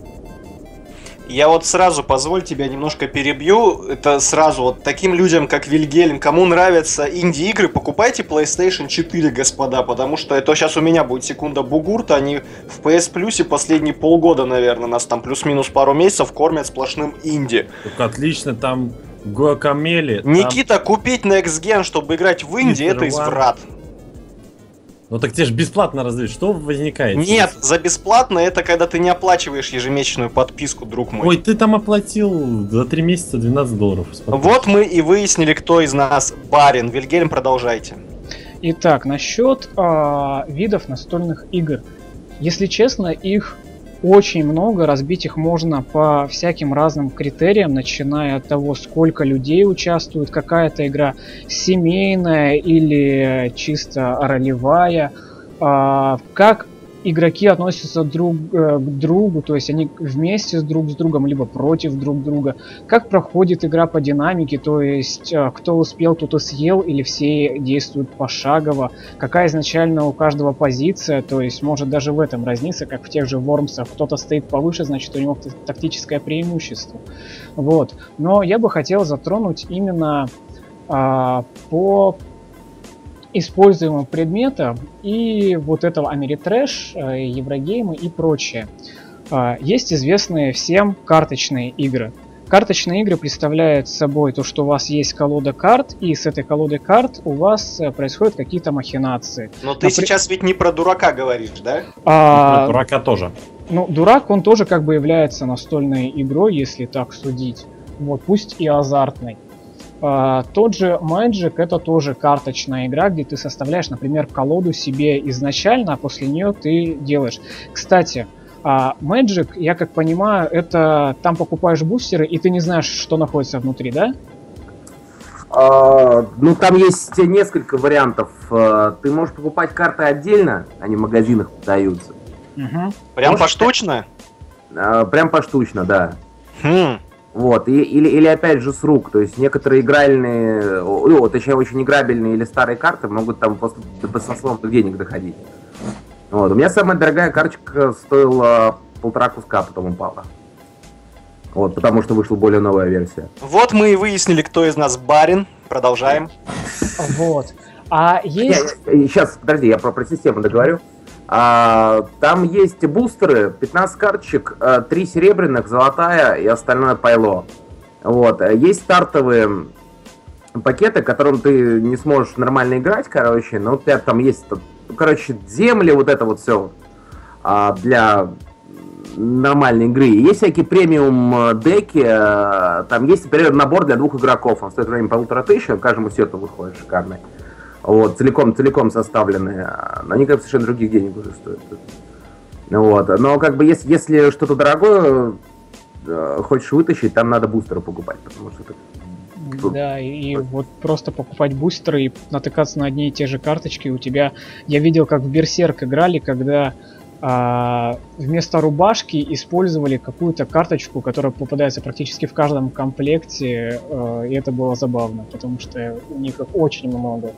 Я вот сразу, позволь тебя немножко перебью. Это сразу вот таким людям, как Вильгельм, кому нравятся инди-игры, покупайте PlayStation 4, господа, потому что это сейчас у меня будет секунда бугурта, они в PS Plus последние полгода, наверное, нас там плюс-минус пару месяцев кормят сплошным инди. Так отлично, там Гуакамели. там- Никита, купить Next Gen, чтобы играть в инди, это изврат. Ну так тебе же бесплатно раздают. Что возникает? Нет, за бесплатно это когда ты не оплачиваешь ежемесячную подписку, друг мой. Ой, ты там оплатил за 3 месяца 12 долларов. Спокойно. Вот мы и выяснили, кто из нас барин. Вильгельм, продолжайте. Итак, насчет а, видов настольных игр. Если честно, их очень много, разбить их можно по всяким разным критериям, начиная от того, сколько людей участвует, какая-то игра семейная или чисто ролевая, а, как игроки относятся друг э, к другу, то есть они вместе с друг с другом, либо против друг друга. Как проходит игра по динамике, то есть э, кто успел, тот и съел, или все действуют пошагово. Какая изначально у каждого позиция, то есть может даже в этом разниться, как в тех же Вормсах. Кто-то стоит повыше, значит у него тактическое преимущество. Вот. Но я бы хотел затронуть именно а, по используемого предмета и вот этого Америтрэш, э, Еврогеймы и прочее. А, есть известные всем карточные игры. Карточные игры представляют собой то, что у вас есть колода карт, и с этой колодой карт у вас э, происходят какие-то махинации. Но ты Напри... сейчас ведь не про дурака говоришь, да? А... Про дурака тоже. Ну, дурак, он тоже как бы является настольной игрой, если так судить. Вот, пусть и азартной. Uh, тот же Magic это тоже карточная игра, где ты составляешь, например, колоду себе изначально, а после нее ты делаешь. Кстати, uh, Magic, я как понимаю, это там покупаешь бустеры, и ты не знаешь, что находится внутри, да? Uh, ну, там есть несколько вариантов. Ты можешь покупать карты отдельно, они в магазинах продаются. Угу. Прям можешь... поштучно? Прям поштучно, да. Хм. Вот, и, или, или опять же с рук, то есть некоторые игральные, о, точнее очень играбельные или старые карты могут там просто до баснословных денег доходить. Вот, у меня самая дорогая карточка стоила полтора куска, потом упала. Вот, потому что вышла более новая версия. Вот мы и выяснили, кто из нас барин. Продолжаем. Вот. А есть... Сейчас, подожди, я про, про систему договорю. А, там есть бустеры, 15 карточек, 3 э, серебряных, золотая и остальное пайло. Вот. Есть стартовые пакеты, которым ты не сможешь нормально играть, короче, но у тебя там есть, короче, земли, вот это вот все а, для нормальной игры. Есть всякие премиум э, деки, э, там есть, например, набор для двух игроков, он стоит в районе полутора тысяч, каждому сету выходит шикарный вот, целиком, целиком составленные, они как совершенно других денег уже стоят. Вот. Но как бы если, если что-то дорогое э, хочешь вытащить, там надо бустеры покупать, потому что это да, и вот просто покупать бустеры и натыкаться на одни и те же карточки у тебя. Я видел, как в Берсерк играли, когда а, вместо рубашки использовали какую-то карточку, которая попадается практически в каждом комплекте, а, и это было забавно, потому что у них их очень много.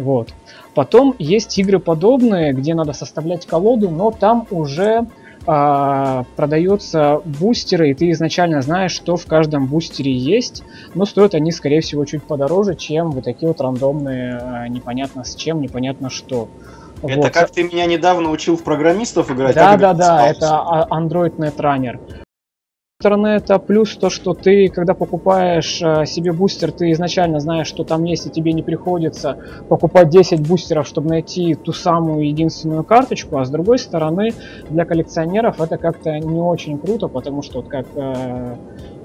Вот. Потом есть игры подобные, где надо составлять колоду, но там уже а, продаются бустеры, и ты изначально знаешь, что в каждом бустере есть, но стоят они, скорее всего, чуть подороже, чем вот такие вот рандомные, а, непонятно с чем, непонятно что. Это вот. как ты меня недавно учил в программистов играть? Да, да, да, это а, Android Netrunner интернета, плюс то, что ты, когда покупаешь э, себе бустер, ты изначально знаешь, что там есть, и тебе не приходится покупать 10 бустеров, чтобы найти ту самую единственную карточку, а с другой стороны, для коллекционеров это как-то не очень круто, потому что, вот как э,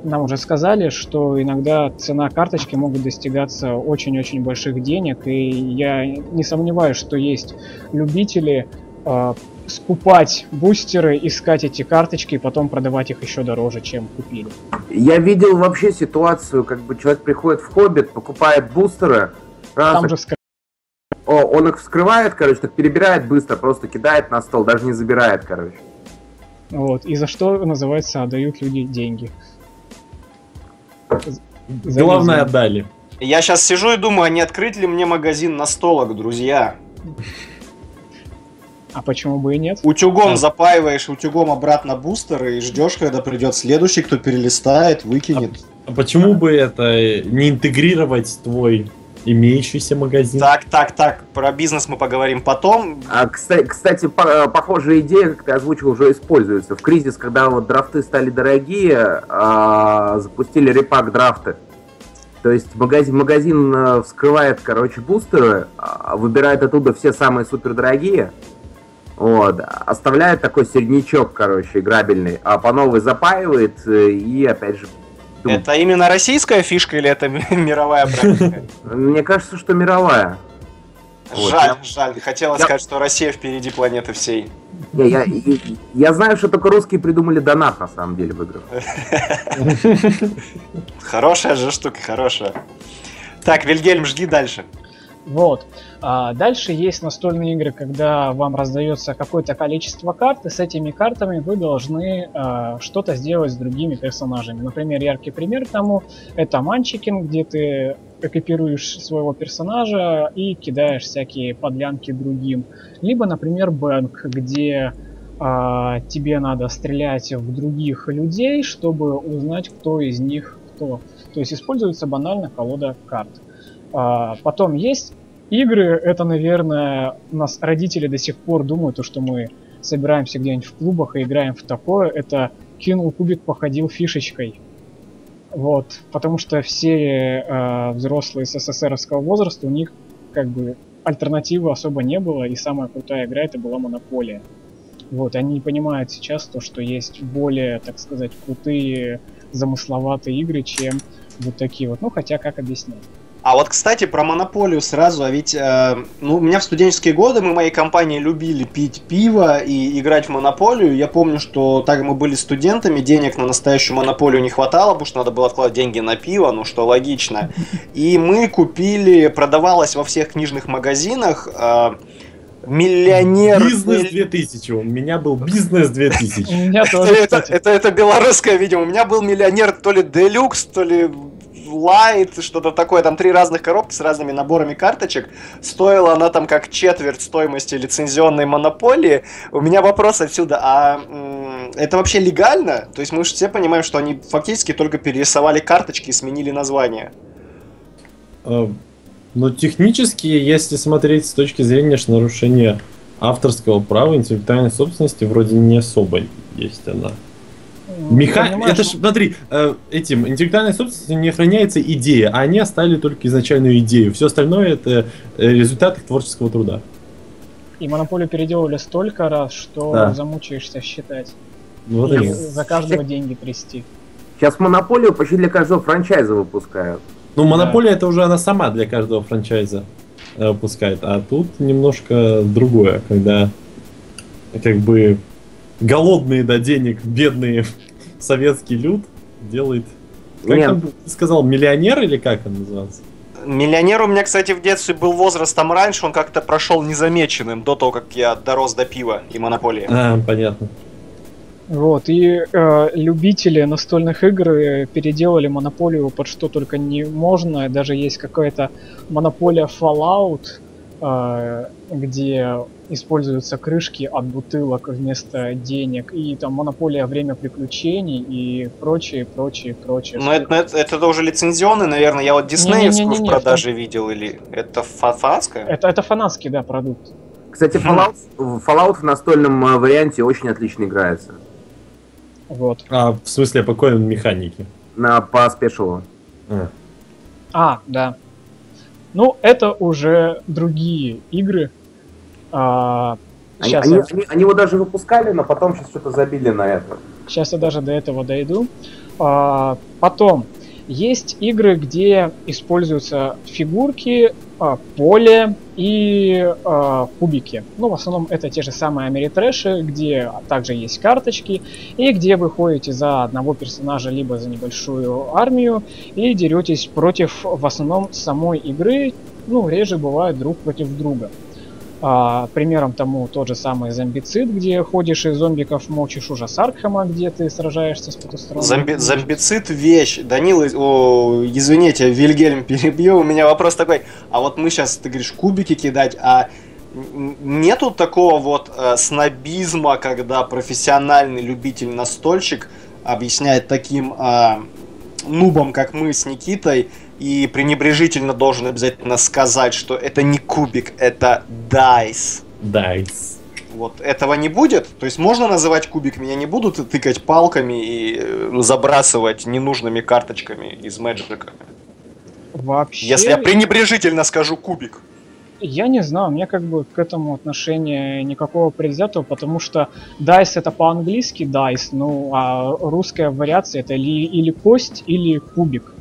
нам уже сказали, что иногда цена карточки могут достигаться очень-очень больших денег, и я не сомневаюсь, что есть любители э, скупать бустеры, искать эти карточки и потом продавать их еще дороже, чем купили. Я видел вообще ситуацию, как бы человек приходит в Хоббит, покупает бустеры, раз Там же вскры... О, он их вскрывает, короче, так перебирает быстро, просто кидает на стол, даже не забирает, короче. Вот, и за что, называется, отдают люди деньги. За Главное, отдали. Я сейчас сижу и думаю, а не открыть ли мне магазин настолок, друзья? А почему бы и нет? Утюгом а. запаиваешь утюгом обратно бустеры и ждешь, когда придет следующий, кто перелистает, выкинет. А, а почему бы это не интегрировать твой имеющийся магазин. Так, так, так, про бизнес мы поговорим потом. А, кстати, кстати по похожая идея, как ты озвучил, уже используется. В кризис, когда вот драфты стали дорогие, а, запустили репак драфты. То есть магазин, магазин э, вскрывает, короче, бустеры, а, выбирает оттуда все самые супер дорогие, вот. Оставляет такой середнячок, короче, играбельный, а по новой запаивает э, и опять же это именно российская фишка или это мировая практика? Мне кажется, что мировая. Вот, жаль, я- жаль. Хотела я- сказать, что Россия впереди планеты всей. Я, я- я знаю, что только русские придумали донат на самом деле в играх. Хорошая же штука, хорошая. Так, Вильгельм, жги дальше. Вот. А дальше есть настольные игры, когда вам раздается какое-то количество карт, и с этими картами вы должны а, что-то сделать с другими персонажами. Например, яркий пример тому это Манчикин, где ты экипируешь своего персонажа и кидаешь всякие подлянки другим. Либо, например, Бэнк, где а, тебе надо стрелять в других людей, чтобы узнать, кто из них кто. То есть используется банально колода карт. А, потом есть игры, это, наверное, у нас родители до сих пор думают, то, что мы собираемся где-нибудь в клубах и играем в такое, это кинул кубик, походил фишечкой. Вот, потому что все э, взрослые с СССРовского возраста, у них как бы альтернативы особо не было, и самая крутая игра это была Монополия. Вот, они не понимают сейчас то, что есть более, так сказать, крутые, замысловатые игры, чем вот такие вот. Ну, хотя, как объяснять? А вот, кстати, про монополию сразу, а ведь, э, ну, у меня в студенческие годы мы моей компании любили пить пиво и играть в монополию. Я помню, что так мы были студентами, денег на настоящую монополию не хватало, потому что надо было откладывать деньги на пиво, ну, что логично. И мы купили, продавалось во всех книжных магазинах э, миллионер... Бизнес 2000. У меня был бизнес 2000. У меня Это, это, это, это белорусское, видимо. У меня был миллионер то ли Делюкс, то ли Лайт, что-то такое. Там три разных коробки с разными наборами карточек. Стоила она там как четверть стоимости лицензионной монополии. У меня вопрос отсюда, а это вообще легально? То есть мы же все понимаем, что они фактически только перерисовали карточки и сменили название. Э, Но технически, если смотреть с точки зрения нарушения авторского права, интеллектуальной собственности, вроде не особо есть она. Меха... Это ж, смотри, э, этим интеллектуальной собственностью не охраняется идея, а они оставили только изначальную идею. Все остальное это э, результат их творческого труда. И монополию переделали столько раз, что Да. замучаешься считать. Вот И за каждого деньги трясти. Сейчас монополию почти для каждого франчайза выпускают. Ну, монополия это уже она сама для каждого франчайза э, выпускает, а тут немножко другое, когда как бы голодные до денег бедные советский люд делает. Как Нет. там ты сказал, миллионер или как он назывался? Миллионер у меня, кстати, в детстве был возрастом раньше, он как-то прошел незамеченным до того, как я дорос до пива и монополии. А, понятно. Вот, и э, любители настольных игр э, переделали монополию под что только не можно. Даже есть какая-то монополия Fallout, где используются крышки от бутылок вместо денег, и там монополия время приключений и прочее, прочее, прочее. Ну, это, это, это уже лицензионный, наверное. Я вот диснеевскую в продаже видел, или это фа- фанатская? Это, это фанатский, да, продукт. Кстати, Fallout, Fallout в настольном э, варианте очень отлично играется. Вот. А в смысле, по какой он механике? На, по спешалу. А. А, да. Ну, это уже другие игры. А, Они, щас они, я- они- они его даже выпускали, но потом сейчас что-то забили на это. Сейчас я даже до этого дойду. А, потом, есть игры, где используются фигурки, а, поле и а, кубики. Ну, в основном это те же самые Америтрэши, где также есть карточки, и где вы ходите за одного персонажа, либо за небольшую армию, и деретесь против, в основном, самой игры, ну, реже бывает друг против друга. А, примером тому тот же самый зомбицид, где ходишь и зомбиков мочишь ужас Аркхема, где ты сражаешься с потусторонним. Зомби, зомбицид вещь. Данил, о, извините, Вильгельм перебью. У меня вопрос такой. А вот мы сейчас, ты говоришь, кубики кидать, а нету такого вот э, снобизма, когда профессиональный любитель-настольщик объясняет таким э, нубам, как мы с Никитой, и пренебрежительно должен обязательно сказать, что это не кубик, это дайс. Дайс. Вот этого не будет. То есть можно называть кубик, меня не будут тыкать палками и э, забрасывать ненужными карточками из Мэджика. Вообще, Если я пренебрежительно скажу кубик. я не знаю, у меня как бы к этому отношения никакого предвзятого, потому что dice это по-английски dice, ну а русская вариация это ли, или кость, или кубик.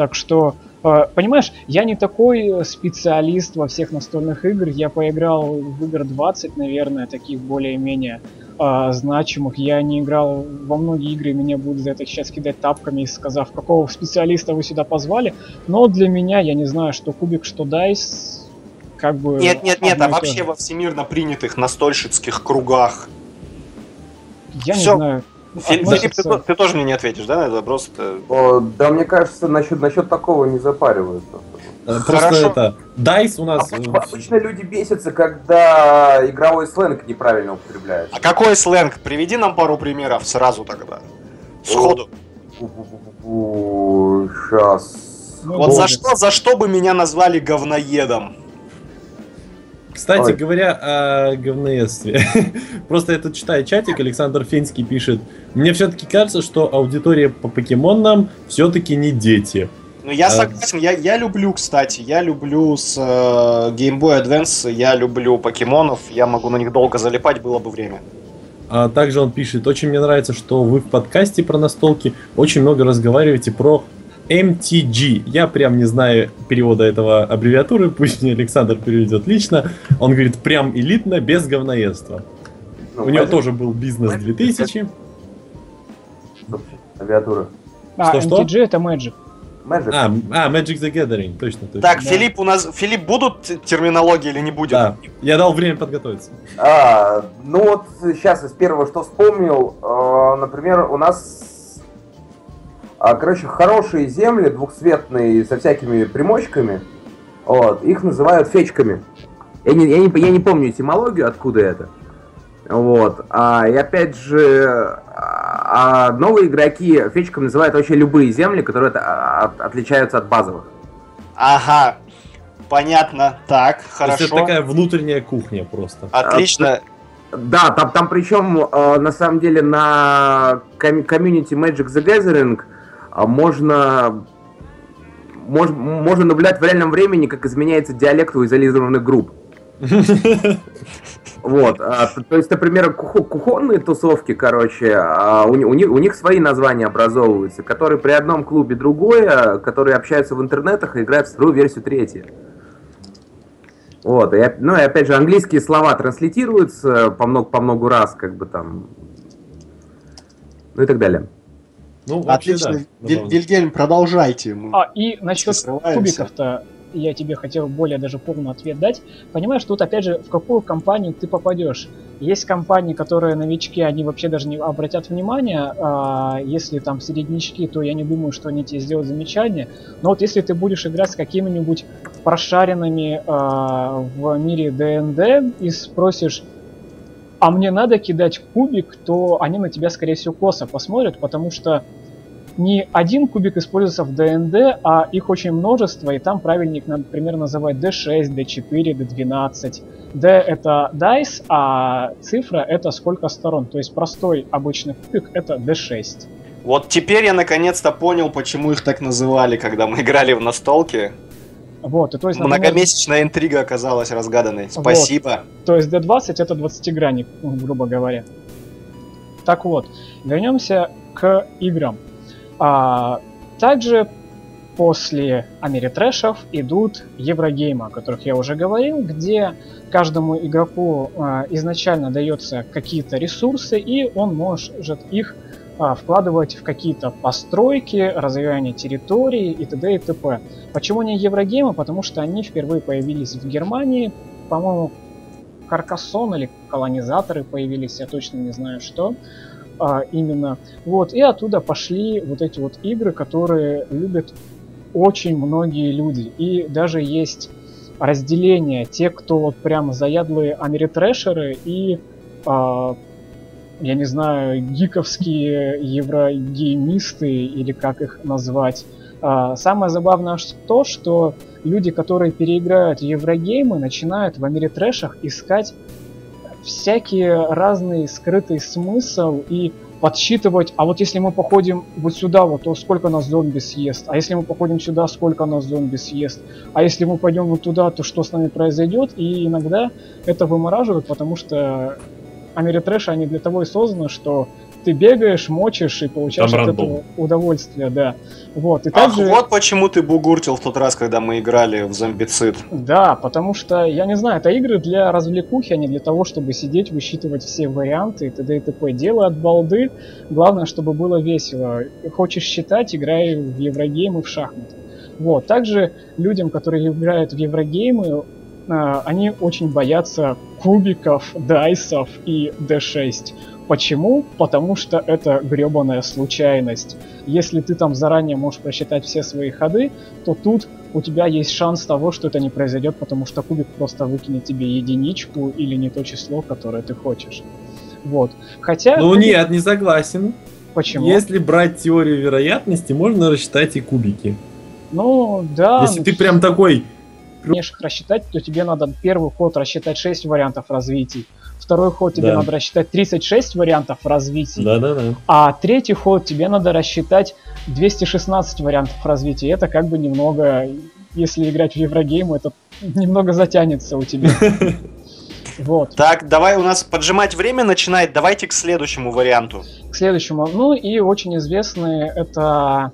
Так что Э, понимаешь, я не такой специалист во всех настольных играх. Я поиграл в игр 20, наверное, таких более-менее э, значимых. Я не играл во многие игры, меня будут за это сейчас кидать тапками, сказав, какого специалиста вы сюда позвали. Но для меня, я не знаю, что кубик, что дайс, как бы... Нет, нет, нет, а вообще во всемирно принятых настольщицких кругах. Я Всё. не знаю. Филипп, относится... ты, ты тоже мне не ответишь, да, это просто... О, да, мне кажется, насчет, насчет такого не запариваются. Э, просто Хорошо. это, дайс у нас... Обычно, обычно люди бесятся, когда игровой сленг неправильно употребляют. А какой сленг? Приведи нам пару примеров сразу тогда. Сходу. Сейчас. Ну, вот за что, за что бы меня назвали говноедом? Кстати Ой. говоря о говноедстве, просто я тут читаю чатик, Александр Финский пишет, мне все-таки кажется, что аудитория по покемонам все-таки не дети. Ну, я а... согласен, я, я люблю, кстати, я люблю с э, Game Boy Advance, я люблю покемонов, я могу на них долго залипать, было бы время. А также он пишет, очень мне нравится, что вы в подкасте про настолки очень много разговариваете про MTG. Я прям не знаю перевода этого аббревиатуры, пусть мне Александр переведет лично. Он говорит прям элитно, без говноедства. Ну, У него тоже был бизнес 2000. Аббревиатура. А, что, MTG что? это Magic. Magic. А, а, Magic the Gathering, точно, точно. Так, да. Филипп, у нас Филипп, будут терминологии или не будет? Да, я дал время подготовиться. А, ну вот сейчас из первого, что вспомнил, э, например, у нас а, короче, хорошие земли, двухцветные, со всякими примочками, вот, их называют фечками. Я не, я, не, я не помню этимологию, откуда это. Вот. А, и опять же, а, новые игроки фечками называют вообще любые земли, которые от, от, отличаются от базовых. Ага, понятно. Так, хорошо. То есть это такая внутренняя кухня просто. Отлично. Да, там, там причем, э, на самом деле, на комьюнити Magic the Gathering а можно, мож, можно наблюдать в реальном времени, как изменяется диалект у изолированных групп. Вот, а, то есть, например, кухонные тусовки, короче, а, у, у, них, у них свои названия образовываются, которые при одном клубе другое, которые общаются в интернетах и играют вторую версию третью. Вот, и, ну и опять же, английские слова транслитируются по много, по много раз, как бы там, ну и так далее. Ну, Отлично. Да, Виль, Вильгельм, продолжайте. А, и насчет кубиков-то я тебе хотел более даже полный ответ дать. Понимаешь, тут опять же, в какую компанию ты попадешь. Есть компании, которые новички, они вообще даже не обратят внимания. А если там середнячки, то я не думаю, что они тебе сделают замечание. Но вот если ты будешь играть с какими-нибудь прошаренными а, в мире ДНД и спросишь, а мне надо кидать кубик, то они на тебя, скорее всего, косо посмотрят, потому что не один кубик используется в ДНД, а их очень множество, и там правильник, например, называть D6, D4, D12. D это dice, а цифра это сколько сторон. То есть простой обычный кубик это D6. Вот теперь я наконец-то понял, почему их так называли, когда мы играли в настолке. Вот, и то есть, Многомесячная интрига оказалась разгаданной. Спасибо. Вот. То есть D20 это 20-гранник, грубо говоря. Так вот, вернемся к играм. А, также после Америтрэшев идут Еврогеймы, о которых я уже говорил, где каждому игроку а, изначально дается какие-то ресурсы, и он может их вкладывать в какие-то постройки, развивание территории и т.д. и т.п. Почему не Еврогеймы? Потому что они впервые появились в Германии, по-моему, Каркасон или колонизаторы появились, я точно не знаю что а, именно. Вот, и оттуда пошли вот эти вот игры, которые любят очень многие люди. И даже есть разделение, те, кто вот прям заядлые америтрэшеры и а, я не знаю, гиковские еврогеймисты или как их назвать. А, самое забавное то, что люди, которые переиграют еврогеймы, начинают в Америтрэшах искать всякие разные скрытый смысл и подсчитывать, а вот если мы походим вот сюда, вот, то сколько нас зомби съест, а если мы походим сюда, сколько нас зомби съест, а если мы пойдем вот туда, то что с нами произойдет, и иногда это вымораживает, потому что Америтрэши, они для того и созданы, что ты бегаешь, мочишь и получаешь Там от рандом. этого удовольствие, да. Вот, и Ах, также... вот почему ты бугуртил в тот раз, когда мы играли в зомбицид. Да, потому что, я не знаю, это игры для развлекухи, а не для того, чтобы сидеть, высчитывать все варианты и т.д. и т.п. Дело от балды, главное, чтобы было весело. Хочешь считать, играй в Еврогейм и в шахматы. Вот, также людям, которые играют в Еврогеймы, а, они очень боятся кубиков, дайсов и D6. Почему? Потому что это гребаная случайность. Если ты там заранее можешь просчитать все свои ходы, то тут у тебя есть шанс того, что это не произойдет, потому что кубик просто выкинет тебе единичку или не то число, которое ты хочешь. Вот. Хотя... Ну кубик- нет, не согласен. Почему? Если брать теорию вероятности, можно рассчитать и кубики. Ну, да. Если ну, ты прям такой, умеешь их рассчитать, то тебе надо первый ход рассчитать 6 вариантов развитий. Второй ход тебе Да. надо рассчитать 36 вариантов развитий. да-да-да. А третий ход тебе надо рассчитать 216 вариантов развития. Это как бы немного, если играть в Еврогейм, это немного затянется у тебя. Вот. Так, давай у нас поджимать время начинает. Давайте к следующему варианту. К следующему. Ну и очень известные это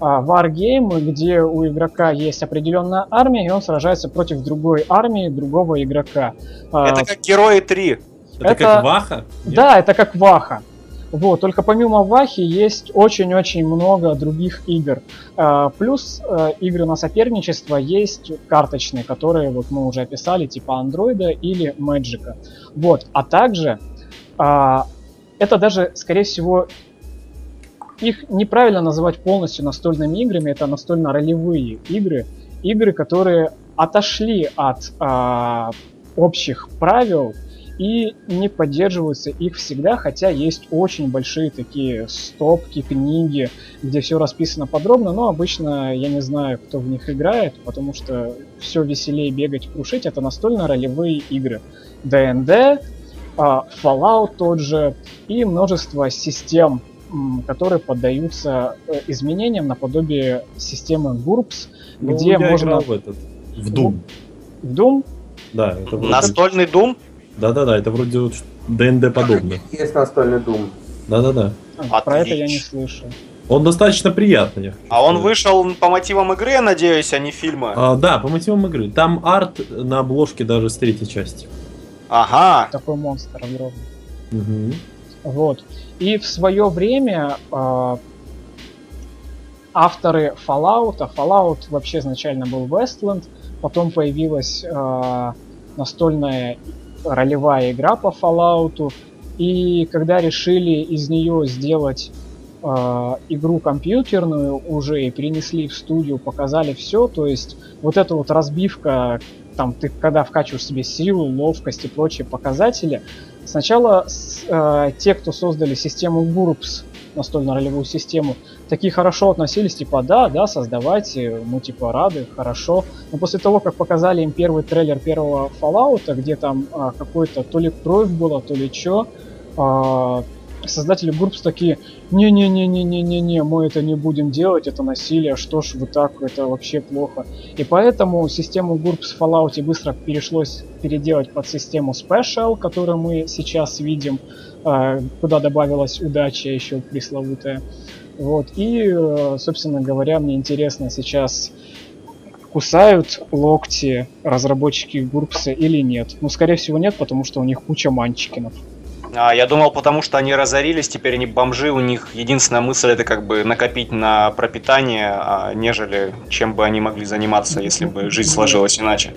а, Wargame, где у игрока есть определенная армия, и он сражается против другой армии, другого игрока. А, Это как Герои 3. Это, Это- как Ваха? Нет? Да, это как Ваха. Вот, только помимо Вахи есть очень-очень много других игр. А, Плюс э, игры на соперничество есть карточные, которые вот мы уже описали, типа Андроида или Мэджика. Вот, а также а, это даже, скорее всего, их неправильно называть полностью настольными играми, это настольно-ролевые игры, игры, которые отошли от а, общих правил и не поддерживаются их всегда, хотя есть очень большие такие стопки, книги, где все расписано подробно, но обычно я не знаю, кто в них играет, потому что все веселее бегать, крушить, это настольно-ролевые игры. D&D, а, Fallout тот же и множество систем, которые поддаются э, изменениям наподобие системы GURPS, Ну, где я можно играл в этот. В Doom. в Doom Да, это вроде... Настольный Дум. Да-да-да, это вроде вот ДНД подобно. Есть настольный дум. Да-да-да. А, Про это я не слышал. Он достаточно приятный. я хочу А он вышел по мотивам игры, я надеюсь, а не фильма. А, да, по мотивам игры. Там арт на обложке даже с третьей части. Ага. Такой монстр огромный. Мгм. Вот. И в свое время а, авторы Fallout, Fallout вообще изначально был Westland, потом появилась а, настольная ролевая игра по Fallout, и когда решили из нее сделать а, игру компьютерную уже и перенесли в студию, показали все, то есть вот эта вот разбивка, там ты когда вкачиваешь себе силу, ловкость и прочие показатели, Сначала э, те, кто создали систему GURPS, настольно-ролевую систему, такие хорошо относились, типа, да, да, создавайте, мы типа рады, хорошо. Но после того, как показали им первый трейлер первого Fallout, где там а, какой-то то ли кровь была, то ли чё, а, создатели GURPS такие, не-не-не-не-не-не-не, мы это не будем делать, это насилие, что ж вы так, это вообще плохо. И поэтому систему GURPS в Fallout быстро перешлось переделать под систему Special, которую мы сейчас видим, э, куда добавилась удача еще пресловутая. Вот. И, э, собственно говоря, мне интересно сейчас кусают локти разработчики Гурпса или нет. Ну, скорее всего, нет, потому что у них куча манчикинов. А, я думал, потому что они разорились, теперь они бомжи, у них единственная мысль это как бы накопить на пропитание, а, нежели чем бы они могли заниматься, если бы жизнь сложилась иначе.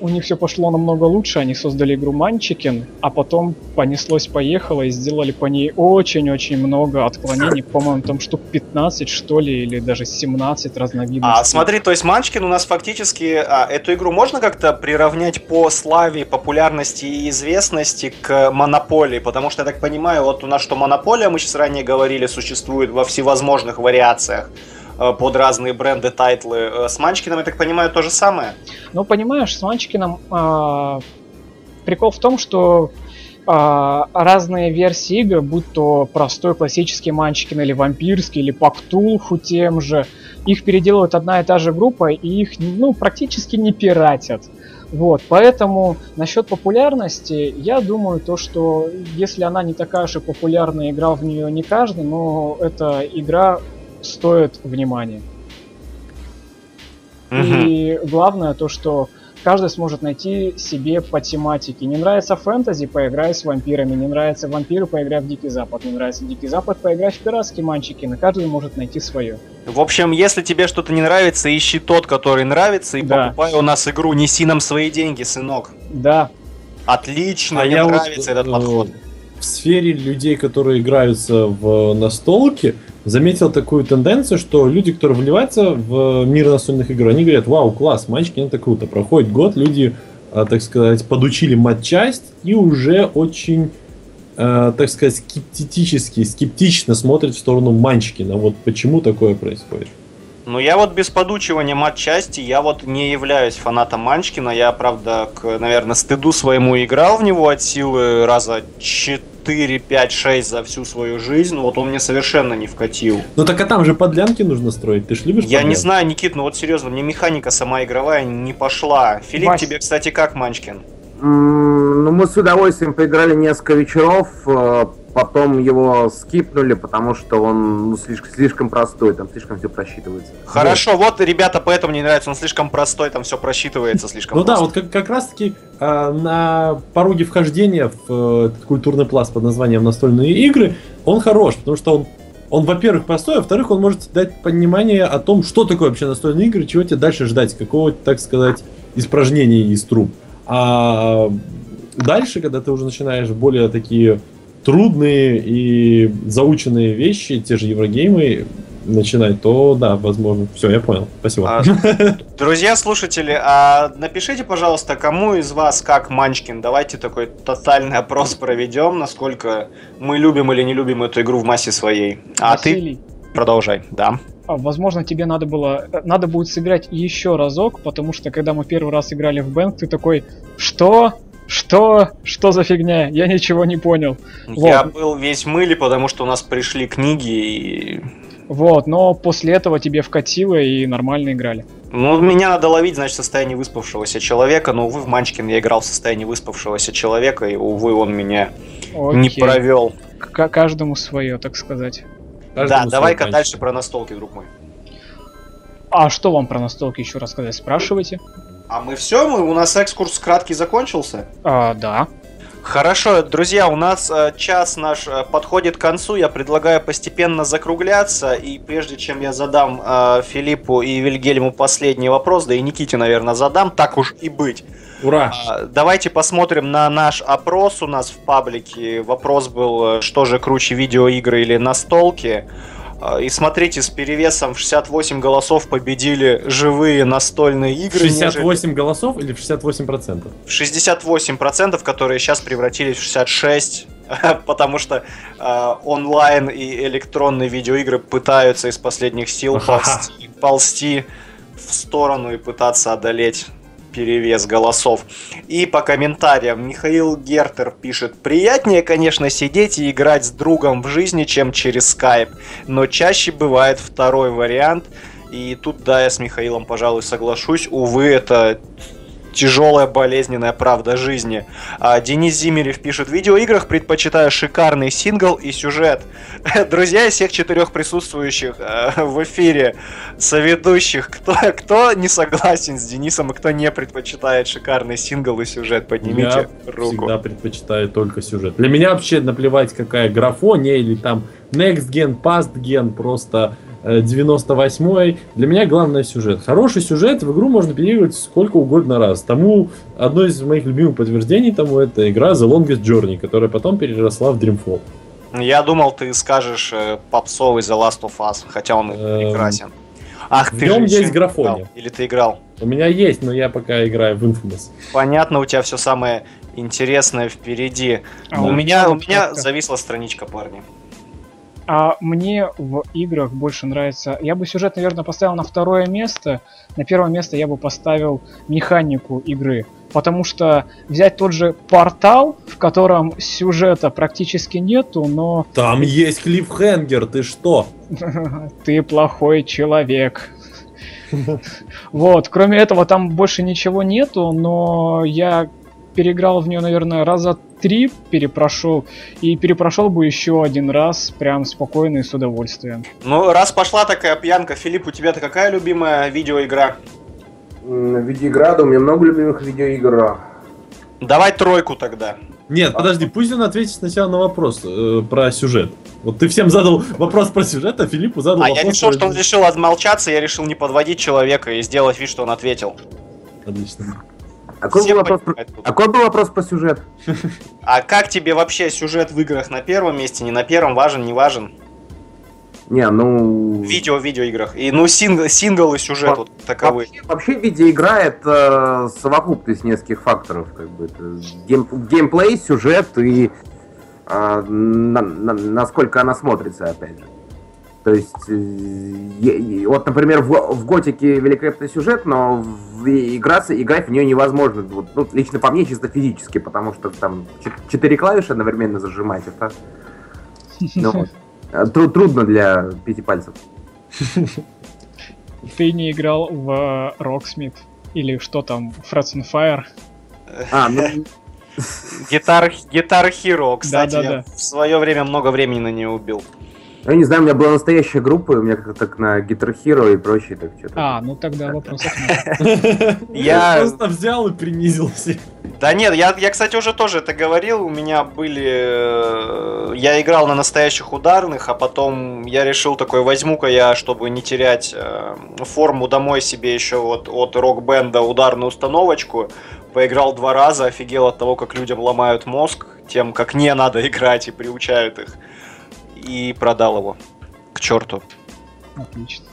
У них все пошло намного лучше, они создали игру Манчкин, а потом понеслось-поехало и сделали по ней очень-очень много ответвлений, по-моему, там штук 15, что ли, или даже 17 разновидностей. А смотри, то есть Манчкин у нас фактически а, эту игру можно как-то приравнять по славе, популярности и известности к монополии, потому что я так понимаю, вот у нас что монополия, мы сейчас ранее говорили, существует во всевозможных вариациях под разные бренды, тайтлы. Э, С Манчкиным, я так понимаю, то же самое. Ну, понимаешь, с Манчикиным а, прикол в том, что а, разные версии игр, будь то простой классический Манчикин или вампирский, или по Ктулху тем же, их переделывает одна и та же группа, и их, ну, практически не пиратят. Вот, поэтому насчет популярности, я думаю, то, что если она не такая же популярная, играл в нее не каждый, но эта игра стоит внимания. И главное то, что каждый сможет найти себе по тематике. Не нравится фэнтези, поиграй с вампирами. Не нравится вампиры, поиграй в Дикий Запад. Не нравится Дикий Запад, поиграй в пиратские манчики. На каждый может найти свое. В общем, если тебе что-то не нравится, ищи тот, который нравится, и да. покупай у нас игру. Неси нам свои деньги, сынок. Да. Отлично, а мне нравится вот, этот подход. В сфере людей, которые играются в настолки, заметил такую тенденцию, что люди, которые вливаются в мир настольных игр, они говорят, вау, класс, мальчики, это круто. Проходит год, люди, а, так сказать, подучили матчасть и уже очень, а, так сказать, скептически, скептично смотрят в сторону Манчкина. Вот почему такое происходит? Ну, я вот без подучивания матчасти, я вот не являюсь фанатом Манчкина. Я, правда, к, наверное, стыду своему играл в него от силы раза 4 4, 5, 6 за всю свою жизнь, вот он мне совершенно не вкатил. Ну так а там же подлянки нужно строить, ты ж любишь Я подлянки? не знаю, Никит, ну вот серьезно, мне механика сама игровая не пошла. Филипп, Вась. тебе, кстати, как, Манчкин? Ну, мы с удовольствием поиграли несколько вечеров, э, потом его скипнули, потому что он ну, слишком, слишком простой, там слишком все просчитывается. Хорошо, вот. вот, ребята, поэтому мне нравится, он слишком простой, там все просчитывается слишком Ну да, вот как, как раз таки э, на пороге вхождения в э, этот культурный пласт под названием настольные игры, он хорош, потому что он он, во-первых, простой, а во-вторых, он может дать понимание о том, что такое вообще настольные игры, чего тебе дальше ждать, какого-то, так сказать, испражнения из труб. А дальше, когда ты уже начинаешь более такие трудные и заученные вещи, те же Еврогеймы, начинать, то да, возможно. Все, я понял. Спасибо. А, друзья, слушатели, а напишите, пожалуйста, кому из вас как Манчкин. Давайте такой тотальный опрос проведем, насколько мы любим или не любим эту игру в массе своей. А Василий. ты продолжай, да. А, возможно, тебе надо было, надо будет сыграть еще разок, потому что когда мы первый раз играли в Бэнк, ты такой, что? Что? Что за фигня? Я ничего не понял. Я вот. был весь мыле, потому что у нас пришли книги и... Вот, но после этого тебе вкатило и нормально играли. Ну, меня надо ловить, значит, состояние выспавшегося человека, но, увы, в Манчкин я играл в состоянии выспавшегося человека, и, увы, он меня Окей. не провел. К каждому свое, так сказать. Каждому да, давай-ка дальше про настолки, друг мой. А что вам про настолки еще рассказать? Спрашивайте. А мы все, мы, у нас экскурс краткий закончился? А, да. Хорошо, друзья, у нас э, час наш э, подходит к концу. Я предлагаю постепенно закругляться. И прежде чем я задам э, Филиппу и Вильгельму последний вопрос, да и Никите, наверное, задам, так уж и быть. Ура! Э, давайте посмотрим на наш опрос у нас в паблике. Вопрос был, что же круче, видеоигры или настолки. А, и смотрите, с перевесом в 68 голосов победили живые настольные игры. 68 нежели... голосов или в 68%? 68%, которые сейчас превратились в 66 потому что э, онлайн и электронные видеоигры пытаются из последних сил ползти, ползти в сторону и пытаться одолеть перевес голосов. И по комментариям Михаил Гертер пишет, приятнее, конечно, сидеть и играть с другом в жизни, чем через скайп, но чаще бывает второй вариант. И тут, да, я с Михаилом, пожалуй, соглашусь. Увы, это тяжелая болезненная правда жизни. А Денис Зимерев пишет, в видеоиграх предпочитаю шикарный сингл и сюжет. Друзья из всех четырех присутствующих э, в эфире, соведущих, кто, кто не согласен с Денисом и кто не предпочитает шикарный сингл и сюжет, поднимите Я руку. всегда предпочитаю только сюжет. Для меня вообще наплевать, какая графония или там next gen, past gen, просто 98-й. Для меня главное сюжет. Хороший сюжет в игру можно переигрывать сколько угодно раз. Тому одно из моих любимых подтверждений тому это игра The Longest Journey, которая потом переросла в Dreamfall. Я думал, ты скажешь э, попсовый The Last of Us, хотя он эм, прекрасен. Ах, в ты нем есть графония. Или ты играл? У меня есть, но я пока играю в Infamous. Понятно, у тебя все самое интересное впереди. А у меня, у меня зависла страничка, парни. А мне в играх больше нравится... Я бы сюжет, наверное, поставил на второе место. На первое место я бы поставил механику игры. Потому что взять тот же портал, в котором сюжета практически нету, но... Там есть клиффхенгер, ты что? Ты плохой человек. Вот, кроме этого там больше ничего нету, но я переиграл в нее, наверное, раза три перепрошел, и перепрошел бы еще один раз, прям спокойно и с удовольствием. Ну, раз пошла такая пьянка, Филипп, у тебя-то какая любимая видеоигра? Видеоигра, да, у меня много любимых видеоигр. Давай тройку тогда. Нет, подожди, пусть он ответит сначала на вопрос э, про сюжет. Вот ты всем задал вопрос про сюжет, а Филиппу задал А вопрос я решил, про- что он решил отмолчаться, я решил не подводить человека и сделать вид, что он ответил. Отлично. А какой, Все был вопрос про... а какой был вопрос про сюжет? А как тебе вообще сюжет в играх на первом месте, не на первом, важен, не важен? Не, ну... Видео в видеоиграх. И ну сингл, сингл и сюжет вот таковы. Вообще, вообще видеоигра это совокупность нескольких факторов, как бы это гейм- геймплей, сюжет и а, на- на- насколько она смотрится, опять же. То есть, э, вот, например, в, в Готике великолепный сюжет, но в играться, играть в нее невозможно. Вот, ну, лично по мне, чисто физически, потому что там чет- четыре клавиши одновременно зажимать, это ну. Э, тру- трудно для пяти пальцев. Ты не играл в Rocksmith или что там, Frets and Fire? А, ну, Гитар, Гитар Hero, кстати, Да-да-да. я в свое время много времени на нее убил. Я не знаю, у меня была настоящая группа, у меня как-то так на Guitar Hero и прочее, так что-то. А, ну тогда вопросов нет. Я- просто взял и принизил всех. Да нет, я, я, кстати, уже тоже это говорил. У меня были... э, Я играл на настоящих ударных, а потом я решил такой, возьму-ка я, чтобы не терять э, форму домой себе еще вот от рок-бенда ударную установочку. Поиграл два раза, офигел от того, как людям ломают мозг, тем, как не надо играть и приучают их. И продал его. К черту. Отлично.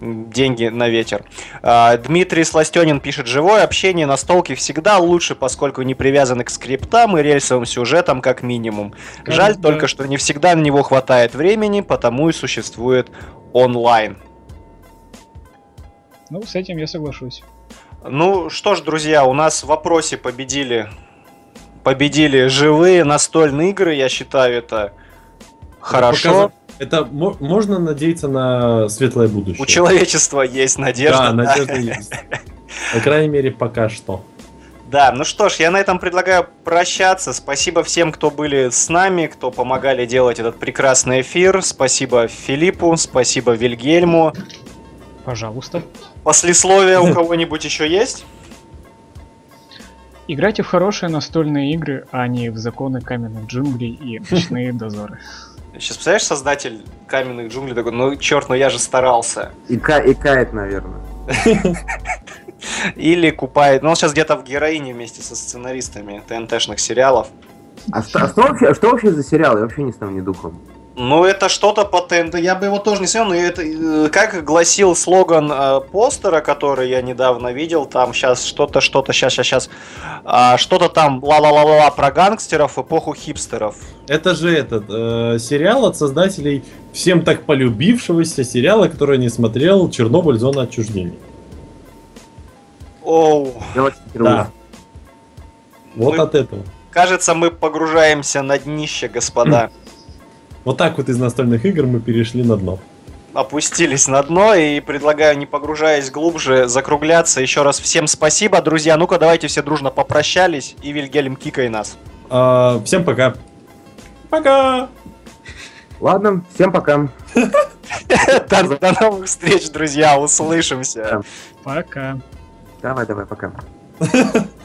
Деньги на ветер. А, Дмитрий Сластенин пишет, живое общение на столке всегда лучше, поскольку не привязаны к скриптам и рельсовым сюжетам как минимум. Жаль Да. только, что не всегда на него хватает времени, потому и существует онлайн. Ну, с этим я соглашусь. Ну что ж, друзья, у нас в вопросе победили победили живые настольные игры, я считаю это хорошо. Показа- Это мо- можно надеяться на светлое будущее. У человечества есть надежда. Да, надежда есть. По крайней мере, пока что. Да, ну что ж, я на этом предлагаю прощаться. Спасибо всем, кто были с нами, кто помогали делать этот прекрасный эфир. Спасибо Филиппу, спасибо Вильгельму. Пожалуйста. Послесловие у кого-нибудь еще есть? Играйте в хорошие настольные игры, а не в законы каменных джунглей и ночные дозоры. Сейчас, представляешь, создатель каменных джунглей такой, ну черт, ну я же старался. И, ка- и кает, наверное. Или купает, ну он сейчас где-то в героине вместе со сценаристами ТНТшных сериалов. А что, а что вообще, что вообще за сериал? Я вообще не знаю ни духом. Ну, это что-то по ТНТ. Я бы его тоже не смотрел, но это, э, как гласил слоган э, постера, который я недавно видел, там сейчас что-то, что-то, сейчас, сейчас, сейчас, а, что-то там ла-ла-ла-ла про гангстеров, эпоху хипстеров. Это же этот э, сериал от создателей всем так полюбившегося сериала, который не смотрел Чернобыль зона отчуждения. Оу, Да. Вот Мы- от этого. кажется, мы погружаемся на днище, господа. Вот так вот из настольных игр мы перешли на дно. Опустились на дно и предлагаю, не погружаясь глубже, закругляться. Еще раз всем спасибо, друзья. Ну-ка, давайте все дружно попрощались. И Вильгельм, кикай нас. А, всем пока. Пока! Ладно, всем пока. До до новых встреч, друзья. Услышимся. Пока. Давай, давай, пока.